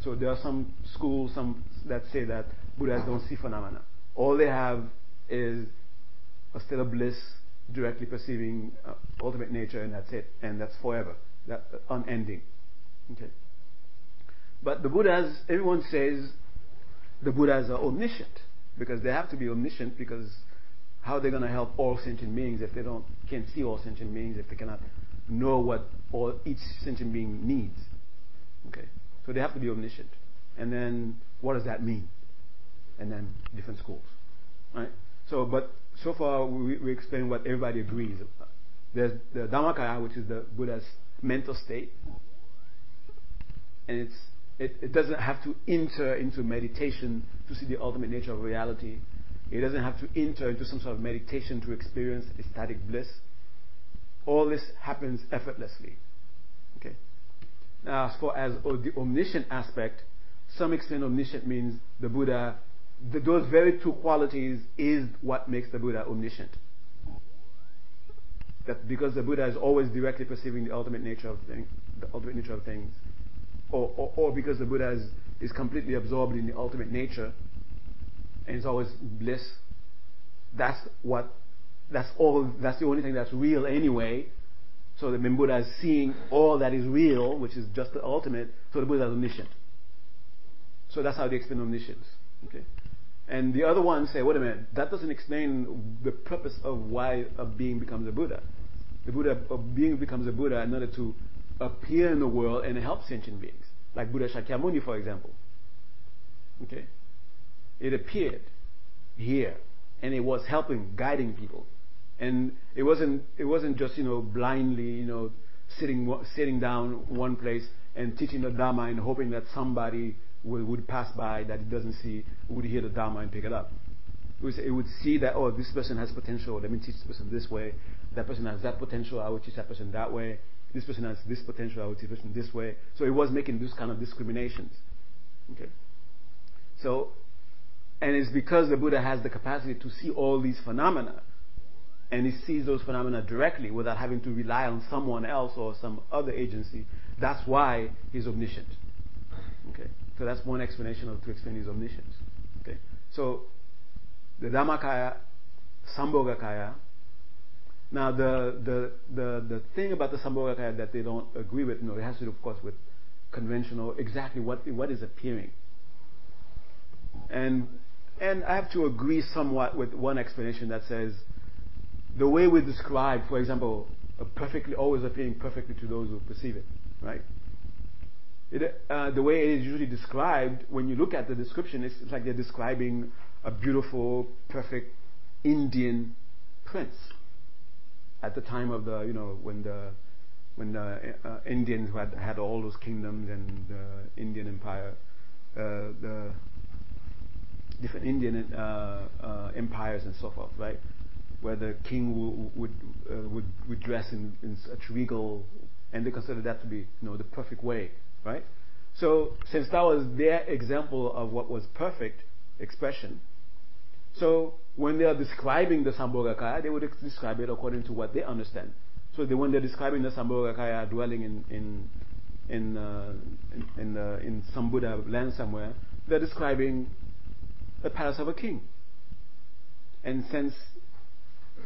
So there are some schools some that say that Buddhas don't see phenomena. All they have is a state of bliss, directly perceiving uh, ultimate nature, and that's it, and that's forever, that uh, unending. Okay. But the Buddhas, everyone says the Buddhas are omniscient because they have to be omniscient because how are they going to help all sentient beings if they don't can't see all sentient beings if they cannot know what all each sentient being needs? Okay, so they have to be omniscient. And then what does that mean? And then different schools, right? So, but so far we, we explain what everybody agrees. There's the Dharmakaya, which is the Buddha's mental state, and it's it, it doesn't have to enter into meditation to see the ultimate nature of reality. It doesn't have to enter into some sort of meditation to experience ecstatic bliss. All this happens effortlessly. Okay. Now, as far as the omniscient aspect, some extent omniscient means the Buddha, the, those very two qualities is what makes the Buddha omniscient. That because the Buddha is always directly perceiving the ultimate nature of things, the ultimate nature of things, or, or, or because the Buddha is, is completely absorbed in the ultimate nature and it's always bliss. That's what, that's all, that's the only thing that's real anyway. So the Buddha is seeing all that is real, which is just the ultimate, so the Buddha is omniscient. So that's how they explain omniscience. Okay? And the other ones say, wait a minute, that doesn't explain the purpose of why a being becomes a Buddha. The Buddha, a being becomes a Buddha in order to appear in the world and help sentient beings, like Buddha Shakyamuni, for example. Okay? It appeared here, and it was helping, guiding people. And it wasn't, it wasn't just, you know, blindly, you know, sitting, sitting down one place and teaching the Dharma and hoping that somebody would, would pass by that it doesn't see, would hear the Dharma and pick it up. It, was, it would see that, oh, this person has potential, let me teach this person this way. That person has that potential, I would teach that person that way this person has this potential, I would teach this person this way. So it was making those kind of discriminations. Okay? So, and it's because the Buddha has the capacity to see all these phenomena, and he sees those phenomena directly without having to rely on someone else or some other agency. That's why he's omniscient. Okay? So that's one explanation of to explain his omniscience. Okay? So, the Dharmakaya, Sambhogakaya, now, the, the, the, the thing about the Sambhogakaya that they don't agree with, you know, it has to do, of course, with conventional, exactly what, what is appearing. And I have to agree somewhat with one explanation that says the way we describe, for example, perfectly, always appearing perfectly to those who perceive it, right? Uh, the way it is usually described, when you look at the description, it's, like they're describing a beautiful, perfect Indian prince at the time of the, you know, when the when the uh, Indians had had all those kingdoms and the Indian Empire, uh, the different Indian uh, uh empires and so forth, right? Where the king w- would uh, would would dress in, in such regal, and they considered that to be, you know, the perfect way, right? So since that was their example of what was perfect expression, so when they are describing the Sambhogakaya, they would describe it according to what they understand. So they, when they're describing the Sambhogakaya dwelling in in in uh, in, in, uh, in some Buddha land somewhere, they're describing the palace of a king. And since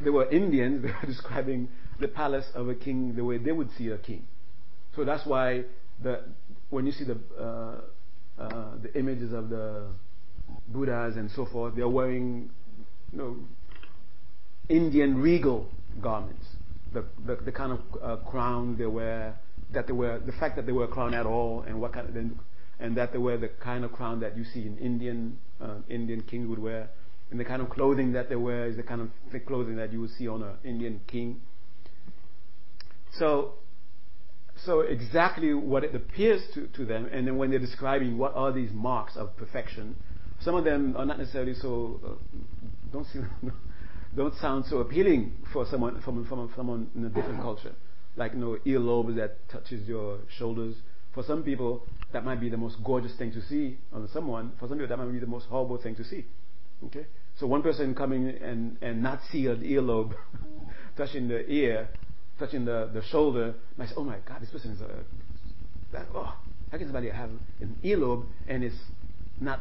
they were Indians, they were describing the palace of a king the way they would see a king. So that's why the when you see the uh, uh the images of the Buddhas and so forth, they're wearing you know, Indian regal garments. The, the, the kind of uh, crown they wear, that they wear, the fact that they wear a crown at all, and what kind of, and that they wear the kind of crown that you see in Indian uh, Indian kings would wear, and the kind of clothing that they wear is the kind of thick clothing that you would see on an Indian king. So, so exactly what it appears to, to them, and then when they're describing what are these marks of perfection, some of them are not necessarily so uh, don't seem, don't sound so appealing for someone from, from someone in a different culture, like you know earlobes that touches your shoulders. For some people, that might be the most gorgeous thing to see on someone. For some people, that might be the most horrible thing to see. Okay, so one person coming and and not an earlobe touching the ear touching the, the shoulder, I say, oh my God, this person is a, that, oh, how can somebody have an earlobe and it's not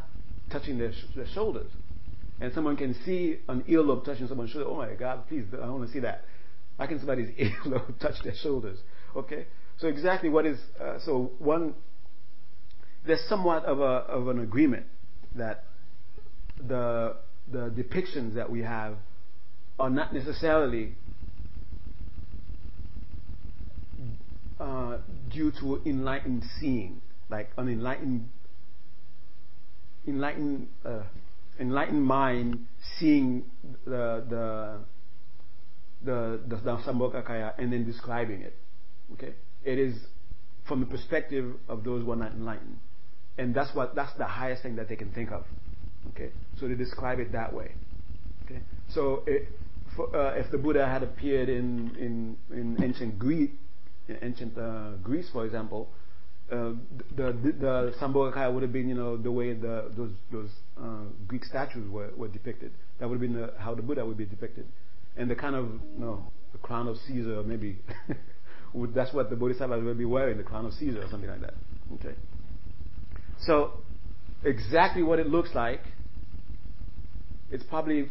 touching their, sh- their shoulders? And someone can see an earlobe touching someone's shoulder. Oh my God, please, I want to see that. How can somebody's earlobe touch their shoulders? Okay? So exactly what is, uh, so one, there's somewhat of, a, of an agreement that the, the depictions that we have are not necessarily uh, due to enlightened seeing, like an enlightened, enlightened, uh, enlightened mind seeing the the the the, the and then describing it. Okay, it is from the perspective of those who are not enlightened, and that's what that's the highest thing that they can think of. Okay, so they describe it that way. Okay, so it, for, uh, if the Buddha had appeared in in in ancient Greek in ancient uh, Greece, for example, uh, the, the, the Sambhogakaya would have been, you know, the way the, those, those uh, Greek statues were, were depicted. That would have been the, how the Buddha would be depicted. And the kind of, you know, the crown of Caesar, maybe, that's what the Bodhisattva would be wearing, the crown of Caesar or something like that. Okay. So, exactly what it looks like, it probably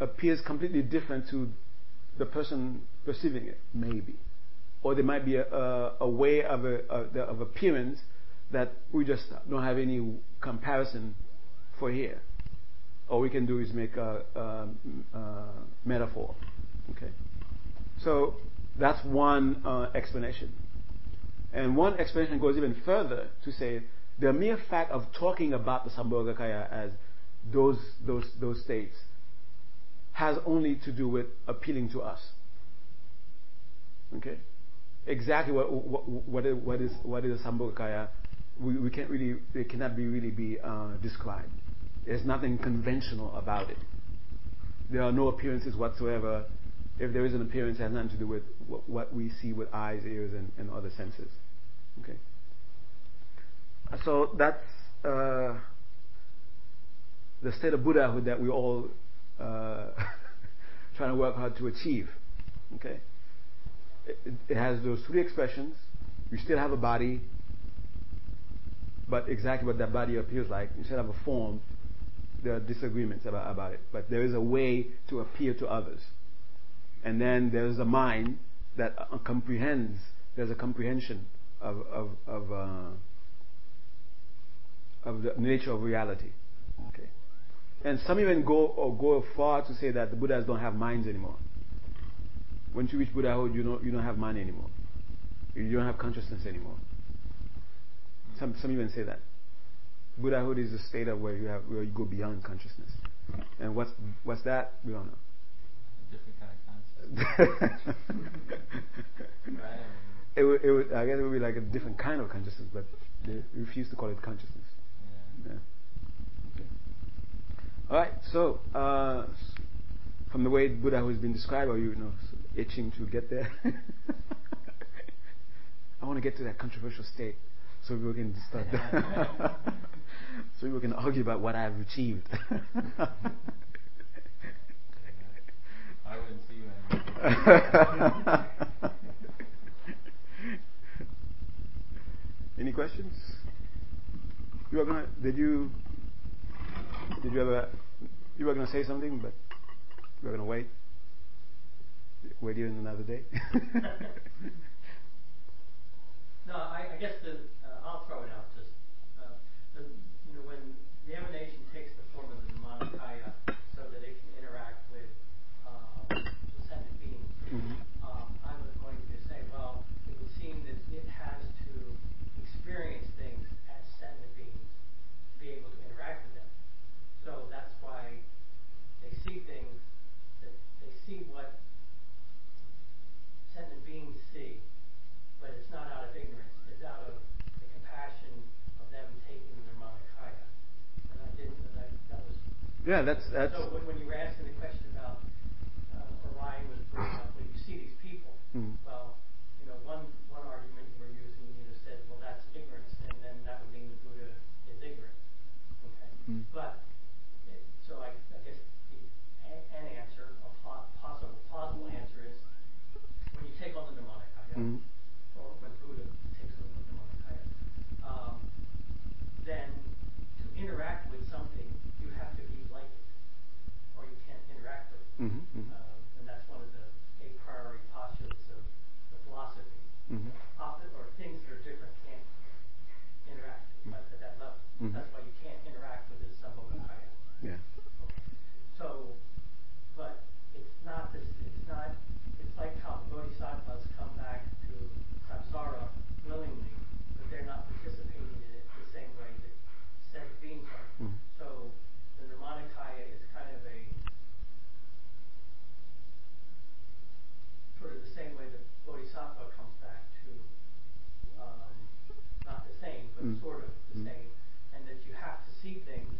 appears completely different to the person perceiving it, maybe or there might be a, a, a way of, a, of appearance that we just don't have any comparison for here. All we can do is make a, a, a metaphor. Okay, so that's one uh, explanation, and one explanation goes even further to say the mere fact of talking about the Sambhogakaya as those those those states has only to do with appealing to us. Okay, exactly what what what is what is, what is a Sambhogakaya, we, we can't really it cannot be really be uh, described. There's nothing conventional about it. There are no appearances whatsoever. If there is an appearance, it has nothing to do with what, what we see with eyes, ears, and, and other senses. Okay. So that's uh, the state of Buddhahood that we all uh, trying to work hard to achieve. Okay it, it has those three expressions. You still have a body, but exactly what that body appears like, you still have a form. There are disagreements about, about it, but there is a way to appear to others. And then there's a mind that uh, comprehends. There's a comprehension of of of, uh, of the nature of reality. Okay. And some even go or go far to say that the Buddhas don't have minds anymore. Once you reach Buddhahood, you don't, you don't have mind anymore. You don't have consciousness anymore. Some, some even say that. Buddhahood is a state of where you have where you go beyond consciousness. And what's what's that? We don't know. different kind of consciousness. right. It would, it would, I guess it would be like a different kind of consciousness, but they refuse to call it consciousness. Yeah. Okay. All right. So, uh, from the way Buddha has been described, are you, you know, itching to get there? I want to get to that controversial state so we can start. so we can argue about what I've achieved. I wouldn't see you Any questions? You were gonna? Did you? Did you ever? You were gonna say something, but we're going to wait. Wait here another day. no, I, I guess the uh, I'll throw it out. Just uh, the, you know, when the emanation takes the form of the Dharmakaya, so that it can interact with uh, sentient beings. Mm-hmm. Um, I was going to say, well, it would seem that it has to experience things as sentient beings to be able to interact with them. So that's why they see things see what sentient beings see, but it's not out of ignorance. It's out of the compassion of them taking the Nirmanakaya. And I didn't. That, that was. Yeah, that's that's. When you were asking the question about, uh, Orion was bringing up, when you see these people, Mm. well, you know, one one argument you were using, you know, said, well, that's ignorance, and then that would mean the Buddha is ignorant. Okay. Mm. But it, so I, I guess the, an, an answer, a po- possible plausible answer is when you take on the Nirmanakaya, Mm. or when Buddha takes on the Nirmanakaya, um, then to interact with something, you have to be like it, or you can't interact with it. Mhm, mhm. Um, and that's one of the a priori postulates of the philosophy. Mhm. Opposite, or things that are different can't interact at, at that level. Mhm. That's why you can't interact with this Sambhogakaya. Yeah. Okay. So, but it's not this. It's not. It's like how bodhisattvas come back to samsara willingly, but they're not participating in it the same way that said beings are. Mhm. So, the Nirmanakaya is kind of a sort of the same way that bodhisattva comes back to um, not the same, but Mm. sort of the Mm. same, and that you have to see things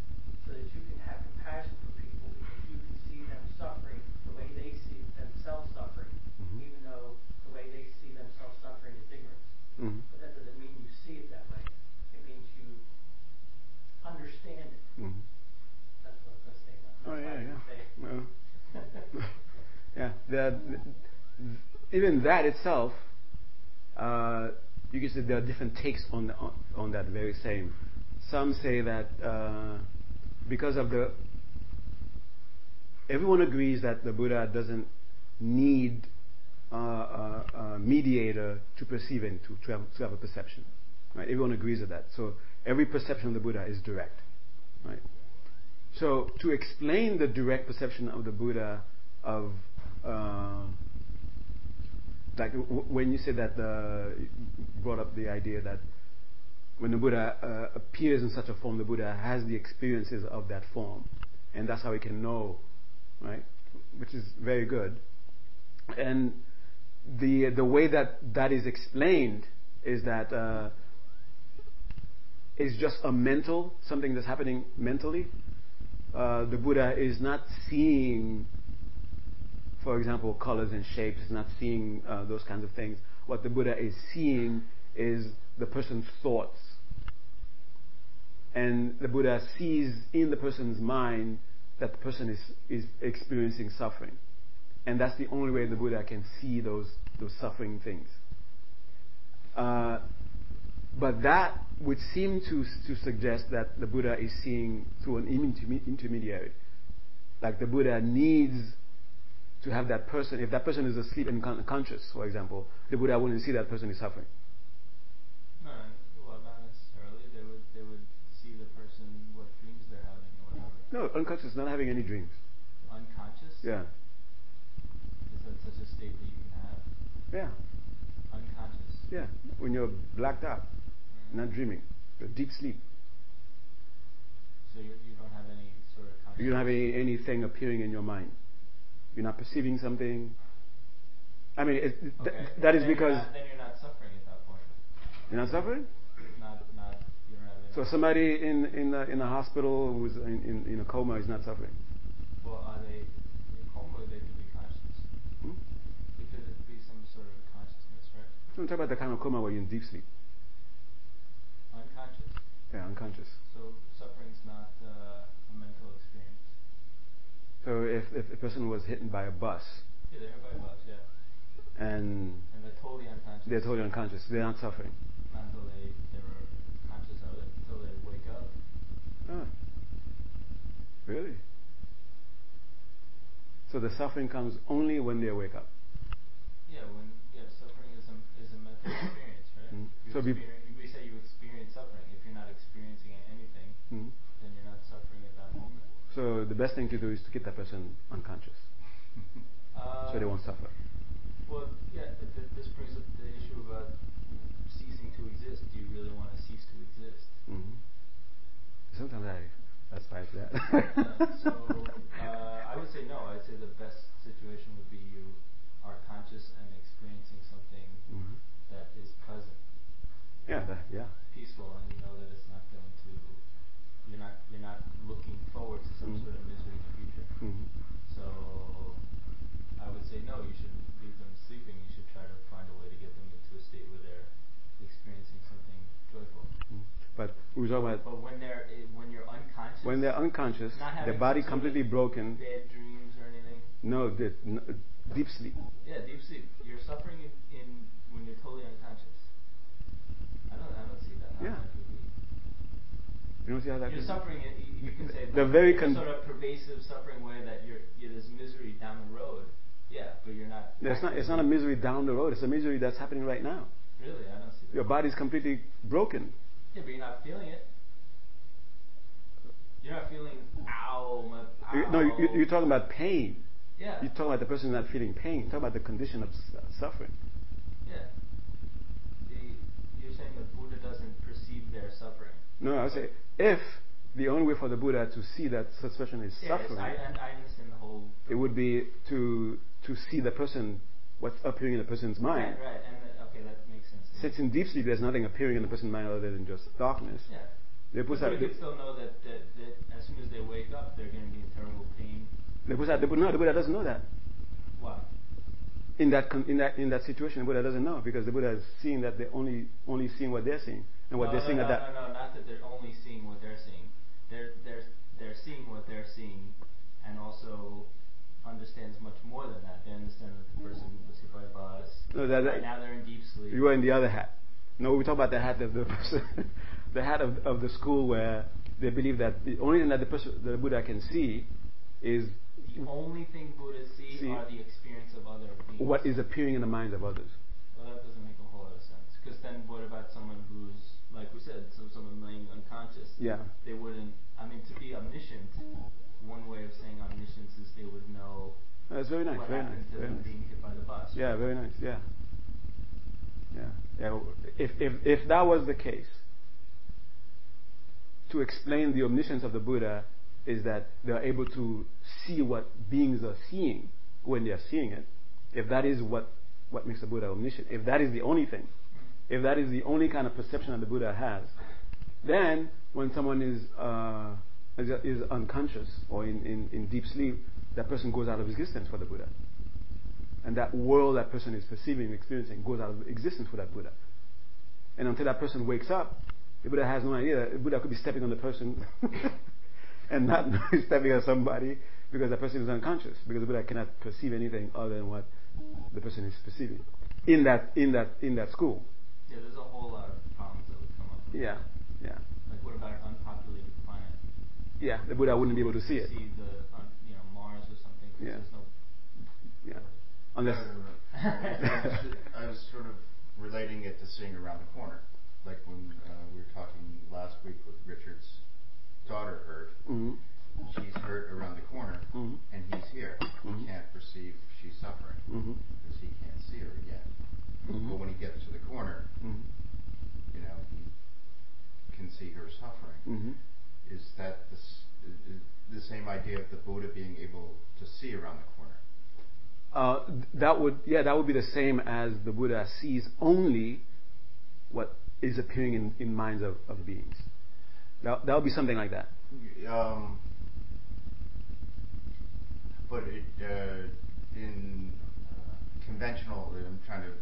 so that you can have compassion for people because you can see them suffering the way they see themselves suffering, Mhm. even though the way they see themselves suffering is ignorance. Mhm. But that doesn't mean you see it that way. It means you understand it. Mhm. That's what I was going to say. That's Oh why I yeah, didn't say it. yeah. Well, yeah. The, even that itself, uh, you can say there are different takes on, on on that very same. Some say that uh, because of the everyone agrees that the Buddha doesn't need uh, a, a mediator to perceive and to, to, have, to have a perception. Right? Everyone agrees with that. So every perception of the Buddha is direct. Right? So to explain the direct perception of the Buddha of like w- when you said that the, brought up the idea that when the Buddha uh, appears in such a form, the Buddha has the experiences of that form, and that's how he can know, right? Which is very good. And the the way that that is explained is that uh, it's just a mental something that's happening mentally. Uh, the Buddha is not seeing, for example, colors and shapes. Not seeing uh, those kinds of things. What the Buddha is seeing is the person's thoughts, and the Buddha sees in the person's mind that the person is is experiencing suffering, and that's the only way the Buddha can see those those suffering things. Uh, but that would seem to, to suggest that the Buddha is seeing through an intermediary. Like the Buddha needs to have that person, if that person is asleep and unconscious, for example, the Buddha wouldn't see that person is suffering. No, well, not necessarily. They would they would see the person what dreams they're having or whatever. No, unconscious, not having any dreams. Unconscious. Yeah. Is that such a state that you can have? Yeah. Unconscious. Yeah. When you're blacked out, Mm. not dreaming, you're deep sleep. So you you don't have any sort of conscious. You don't have any, anything appearing in your mind. You're not perceiving something. I mean, it, th- Okay. that is Then you're because not- then you're not suffering at that point. you're not suffering. Not not you don't have. So somebody in in a, in a hospital who's in, in, in a coma is not suffering. Well, are they in coma? They could be conscious. Hmm? It could be some sort of consciousness, right? I'm talking about the kind of coma where you're in deep sleep. Unconscious. Yeah, unconscious. So suffering's not uh, a mental experience. So if, if a person was hit by a bus Yeah, they're hit by a bus, yeah, and and they're totally unconscious. they're totally unconscious, they're not suffering. Not until they they were conscious of it, until they wake up. Ah. Really? So the suffering comes only when they wake up. Yeah, when yeah, suffering is a is a mental experience, right? Mm. You So be- experience, we say you experience suffering. If you're not experiencing anything, Hmm? then you're not suffering at that moment. So the best thing to do is to keep that person unconscious, Uh, so they won't suffer. Well, yeah, th- th- this brings up the issue about ceasing to exist. Do you really want to cease to exist? hmm Sometimes I aspire to that. Uh, so uh, I would say no. I'd say the best situation would be you are conscious and experiencing something Mhm. that is Some sort of misery in the future. Mm-hmm. So I would say no, you shouldn't leave them sleeping. You should try to find a way to get them into a state where they're experiencing something joyful. Mm-hmm. But we're talking about. But when they're eh, when you're unconscious. When they're unconscious, the body completely broken. Bad dreams or anything. No, the, no, deep sleep. Yeah, deep sleep. You're suffering in, in when you're totally unconscious. I don't I don't see that. Yeah that could be. You don't see how that You're suffering. in- You, you can say The like, very con- sort of pervasive suffering way that you're, you there's misery down the road. Yeah, but you're not. It's not, it's not a misery down the road. It's a misery that's happening right now. Really, I don't see that. Your body's completely broken. Yeah, but you're not feeling it. You're not feeling ow, my ow. No, you, you're talking about pain. Yeah. You're talking about the person not feeling pain. You're talking about the condition of suffering. Yeah. The, you're saying the Buddha doesn't perceive their suffering. No, I would say if the only way for the Buddha to see that such person is it's- suffering, I, I understand the whole. it would be to to see the person, what's appearing in the person's mind. Right, right, and okay, that makes sense. Since in deep sleep there's nothing appearing in the person's mind other than just darkness. Yeah. The But Buddha, you the, can still know that, that, that as soon as they wake up, they're going to be in terrible pain. the Buddha, the, Buddha- no, the Buddha doesn't know that. Why? In that in that in that situation, the Buddha doesn't know because the Buddha is seeing that they're only only seeing what they're seeing and what no, they're no, seeing no, at that. No, no, not that they're only seeing what they're seeing. They're they're they're seeing what they're seeing, and also understands much more than that. They understand that the person was hit by a bus. No, that- right now they're in deep sleep. You are in the other hat. No, we talk about the hat of the person, the hat of, of the school where they believe that the only thing that the person, the Buddha can see, is the only thing Buddhas see, See- are the experience of other beings. what is appearing in the minds of others. Well, that doesn't make a whole lot of sense. Because then, what about someone like we said, so someone laying unconscious? Yeah. They wouldn't. I mean, to be omniscient, one way of saying omniscience is they would know That's very nice. what Very nice. to Very them nice. being hit by the bus. Yeah, very nice. Yeah. Yeah. Yeah. If if if that was the case, to explain the omniscience of the Buddha is that they are able to see what beings are seeing when they are seeing it. If that is what what makes the Buddha omniscient, if that is the only thing, if that is the only kind of perception that the Buddha has, then when someone is uh, is, is unconscious or in, in, in deep sleep, that person goes out of existence for the Buddha. And that world that person is perceiving, experiencing, goes out of existence for that Buddha. And until that person wakes up, the Buddha has no idea. The Buddha could be stepping on the person and not stepping on somebody because the person is unconscious. Because the Buddha cannot perceive anything other than what the person is perceiving in that in that in that school. Yeah, there's a whole lot of problems that would come up. with Yeah, that. yeah, Like, what about an unpopulated planet? yeah. The Buddha wouldn't be able to see it. See the, un, you know, Mars or something. 'cause Yeah. No. Yeah, unless. I was ju- I was sort of relating it to seeing around the corner. Like when uh, we were talking last week with Richard's daughter heard. Mhm. She's hurt around the corner, Mhm. and he's here. Mhm. He can't perceive she's suffering because he can't see her yet. Mhm. But when he gets to the corner, Mhm. you know, he can see her suffering. Mhm. Is that the, s- i- is the same idea of the Buddha being able to see around the corner? Uh, that would yeah that would be the same as the Buddha sees only what is appearing in, in minds of, of beings. That that would be something like that. Um, but it, uh, in uh, conventional, I'm trying to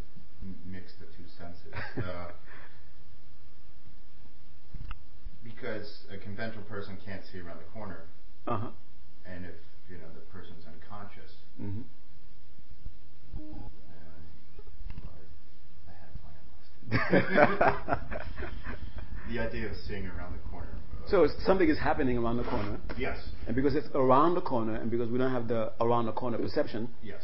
mix the two senses. Uh, because a conventional person can't see around the corner, Uh huh. and if you know the person's unconscious, hmm uh, I, I had a plan, I lost it. the idea of seeing around the corner. So something is happening around the corner, yes, and because it's around the corner, and because we don't have the around the corner perception, yes.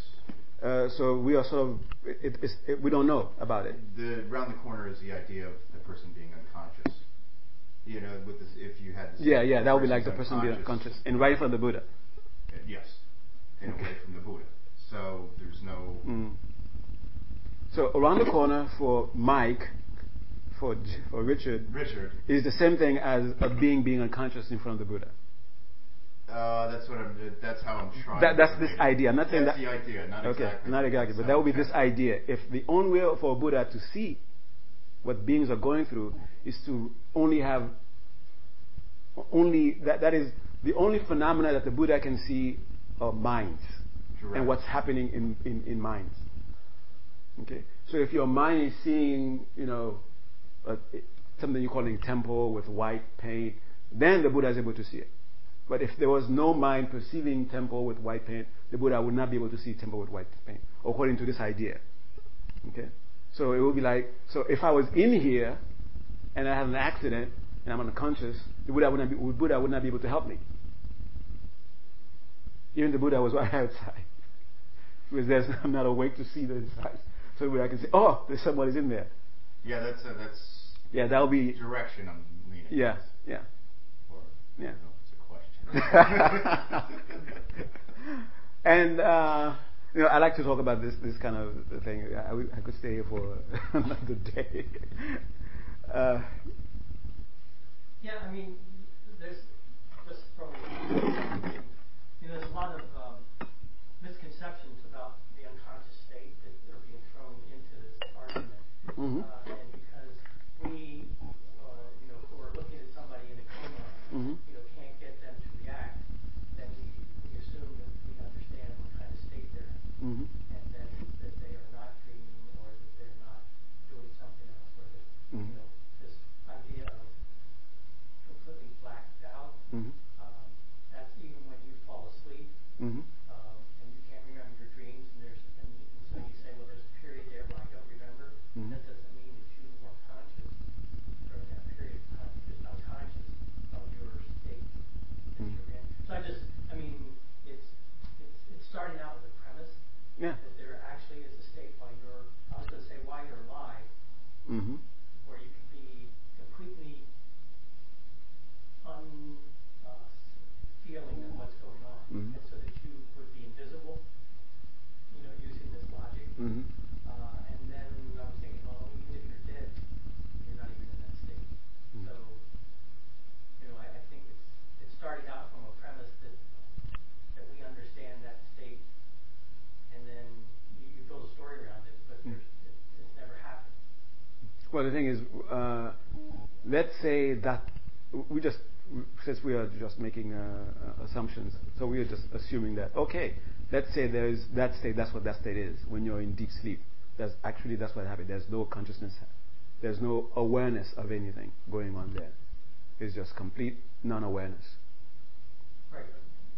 Uh, so we are sort of it, it, we don't know about it. The around the corner is the idea of the person being unconscious. You know, with this, if you had this Yeah, yeah, that would be like the person being unconscious and right from the Buddha. Uh, Yes, and away from the Buddha. So there's no. Mm. So around the corner for Mike, for for Richard, Richard, is the same thing as a being being unconscious in front of the Buddha. Uh, that's what I'm. That's how I'm trying. That, that's this idea. Not saying that's that. the idea, not okay, exactly. not exactly, but that would be this idea. If the only way for a Buddha to see what beings are going through is to only have only that that is the only phenomena that the Buddha can see are minds Correct. and what's happening in, in, in minds. Okay, so if your mind is seeing, you know, a, something you're calling temple with white paint, then the Buddha is able to see it. But if there was no mind perceiving temple with white paint, the Buddha would not be able to see temple with white paint, according to this idea. Okay? So it would be like, so if I was in here and I had an accident and I'm unconscious, the Buddha would not be, Buddha would not be able to help me. Even the Buddha was right outside. Because there's, I'm not awake to see the inside. So the I can say, oh, there's somebody's in there. Yeah, that's that's. Yeah, that'll be direction I'm leaning. Yeah, yeah. Or yeah. a question. and uh, you know, I like to talk about this this kind of thing. I, I could stay here for another day. Uh, yeah, I mean, there's just from you know, there's a lot of um, misconceptions about the unconscious state that are being thrown into this argument. Mm-hmm. Uh, and because we, uh, you know, who are looking at somebody in a coma, mm-hmm. you know, can't get them to react, then we, we assume that we understand what kind of state they're in. Mm-hmm. And that, that they are not dreaming or that they're not doing something else or that, mm-hmm. you know, this idea of completely blacked out. Mm-hmm. Um, that's even when you fall asleep. Mm-hmm. Um, and you can't remember your dreams, and there's and, and so you say, well, there's a period there where I don't remember. Mhm. That doesn't mean that you weren't conscious during that period of time. You're just unconscious of your state that Mhm. you're in. So I just, I mean, it's it's it's starting out with a premise Yeah. that there actually is a state while you're, I was going to say while you're alive, Mm-hmm. where you could be completely un uh, feeling of what's going on, Mhm. and so that you would be invisible. You know, using this logic. Mm-hmm. Uh, and then I was thinking, well, even if you're dead, you're not even in that state. Mm. So, you know, I, I think it's it's starting out from a premise that that we understand that state, and then you, you build a story around it, but Mm. there's, it, it's never happened. The thing is, uh, let's say that we just, since we are just making uh, assumptions, so we are just assuming that, okay, let's say there is that state, that's what that state is, when you're in deep sleep. That's actually, that's what happened. There's no consciousness, there's no awareness of anything going on there. It's just complete non awareness. Right,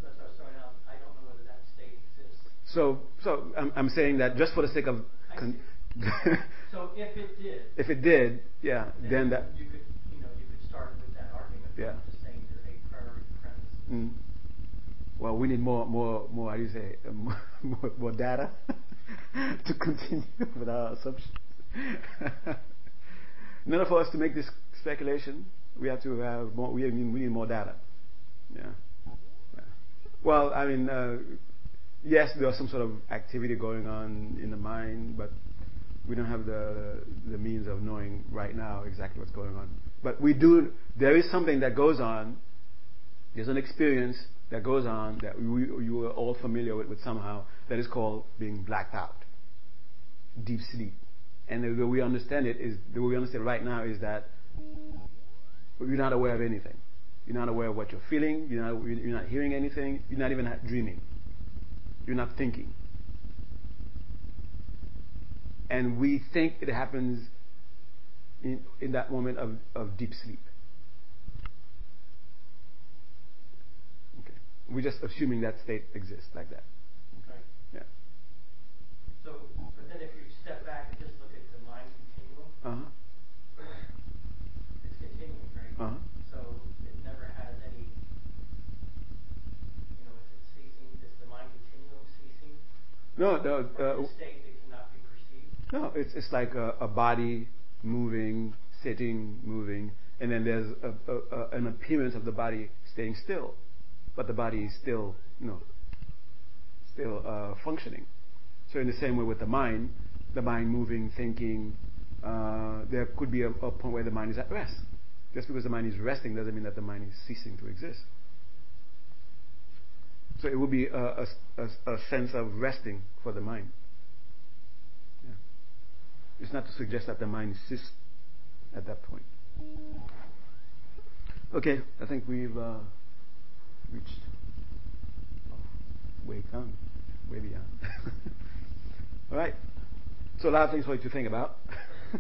that's what I was throwing out. I don't know whether that state exists. So, so I'm, I'm saying that just for the sake of. Con- So if it did, if it did, yeah, then that. you could, you know, you could start with that argument. Yeah. Just saying your a priori premise. Mm. Well, we need more, more, more. How do you say? More, more, more data to continue with our assumptions. None of us to make this speculation. We have to have more. We need, we need more data. Yeah. yeah. Well, I mean, uh, yes, there's some sort of activity going on in the mind, but we don't have the the means of knowing right now exactly what's going on. But we do. There is something that goes on. There's an experience that goes on that we, you are all familiar with, somehow that is called being blacked out, deep sleep. And the way we understand it is the way we understand right now is that you're not aware of anything. You're not aware of what you're feeling. You're not hearing anything. You're not even dreaming. You're not thinking. And we think it happens in, in that moment of, of deep sleep. Okay. We're just assuming that state exists like that. Right. Yeah. So, but then if you step back and just look at the mind continuum, Uh huh. it's continuing, right? Uh huh. So it never has any, you know, is it ceasing? Is the mind continuum ceasing? No, no, uh, state that cannot be perceived? No. It's it's like a, a body moving, sitting, moving, and then there's a, a, an appearance of the body staying still, but the body is still, you know, still uh, functioning. So in the same way with the mind, the mind moving, thinking, uh, there could be a, a point where the mind is at rest. Just because the mind is resting doesn't mean that the mind is ceasing to exist. So it would be a, a, a sense of resting for the mind. It's not to suggest that the mind exists at that point. Okay, I think we've uh, reached way gone, way beyond. All right. So a lot of things for you to think about.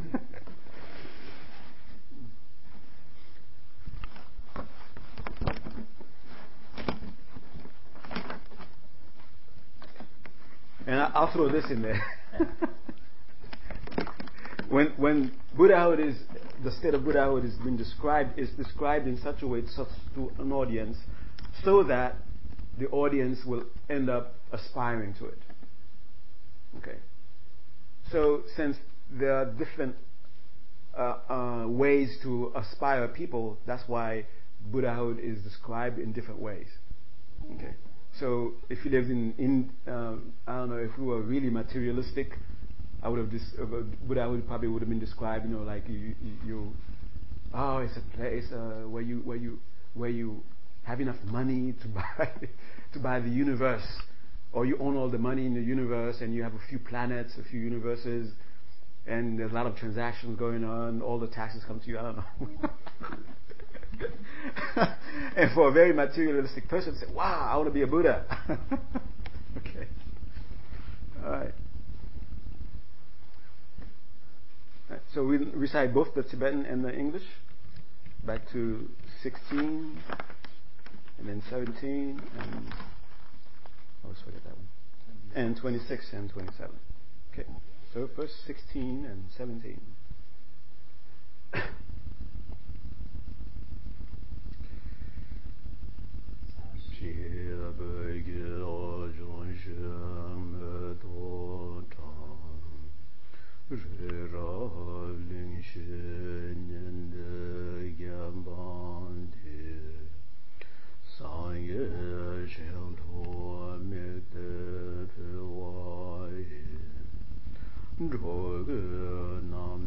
and I'll throw this in there. when when Buddhahood is the state of Buddhahood is being described is described in such a way such to an audience so that the audience will end up aspiring to it. Okay. So since there are different uh, uh, ways to aspire people, that's why Buddhahood is described in different ways. Okay. So if you lived in, in um, I don't know, if we were really materialistic, I would have, dis- uh, Buddhahood probably would have been described, you know, like you, you, you oh, it's a place uh, where you, where you, where you have enough money to buy, to buy the universe, or you own all the money in the universe and you have a few planets, a few universes, and there's a lot of transactions going on, all the taxes come to you, I don't know. and for a very materialistic person say, wow, I want to be a Buddha. okay. All right. right. So we recite both the Tibetan and the English. Back to 16, and then 17, and I always forget that one. And 26 and 27. Okay. So first 16 and 17. Rālim shēnyēn gyān bāntē Sāngyē shēng tō mē tē pē wāyē Chō gē nām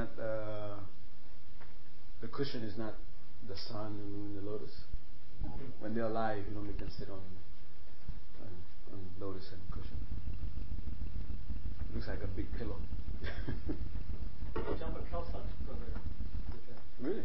not uh, the cushion is not the sun, the moon, the lotus. When they're alive, you don't make them sit on uh, on lotus and cushion. It looks like a big pillow. Brother. Really?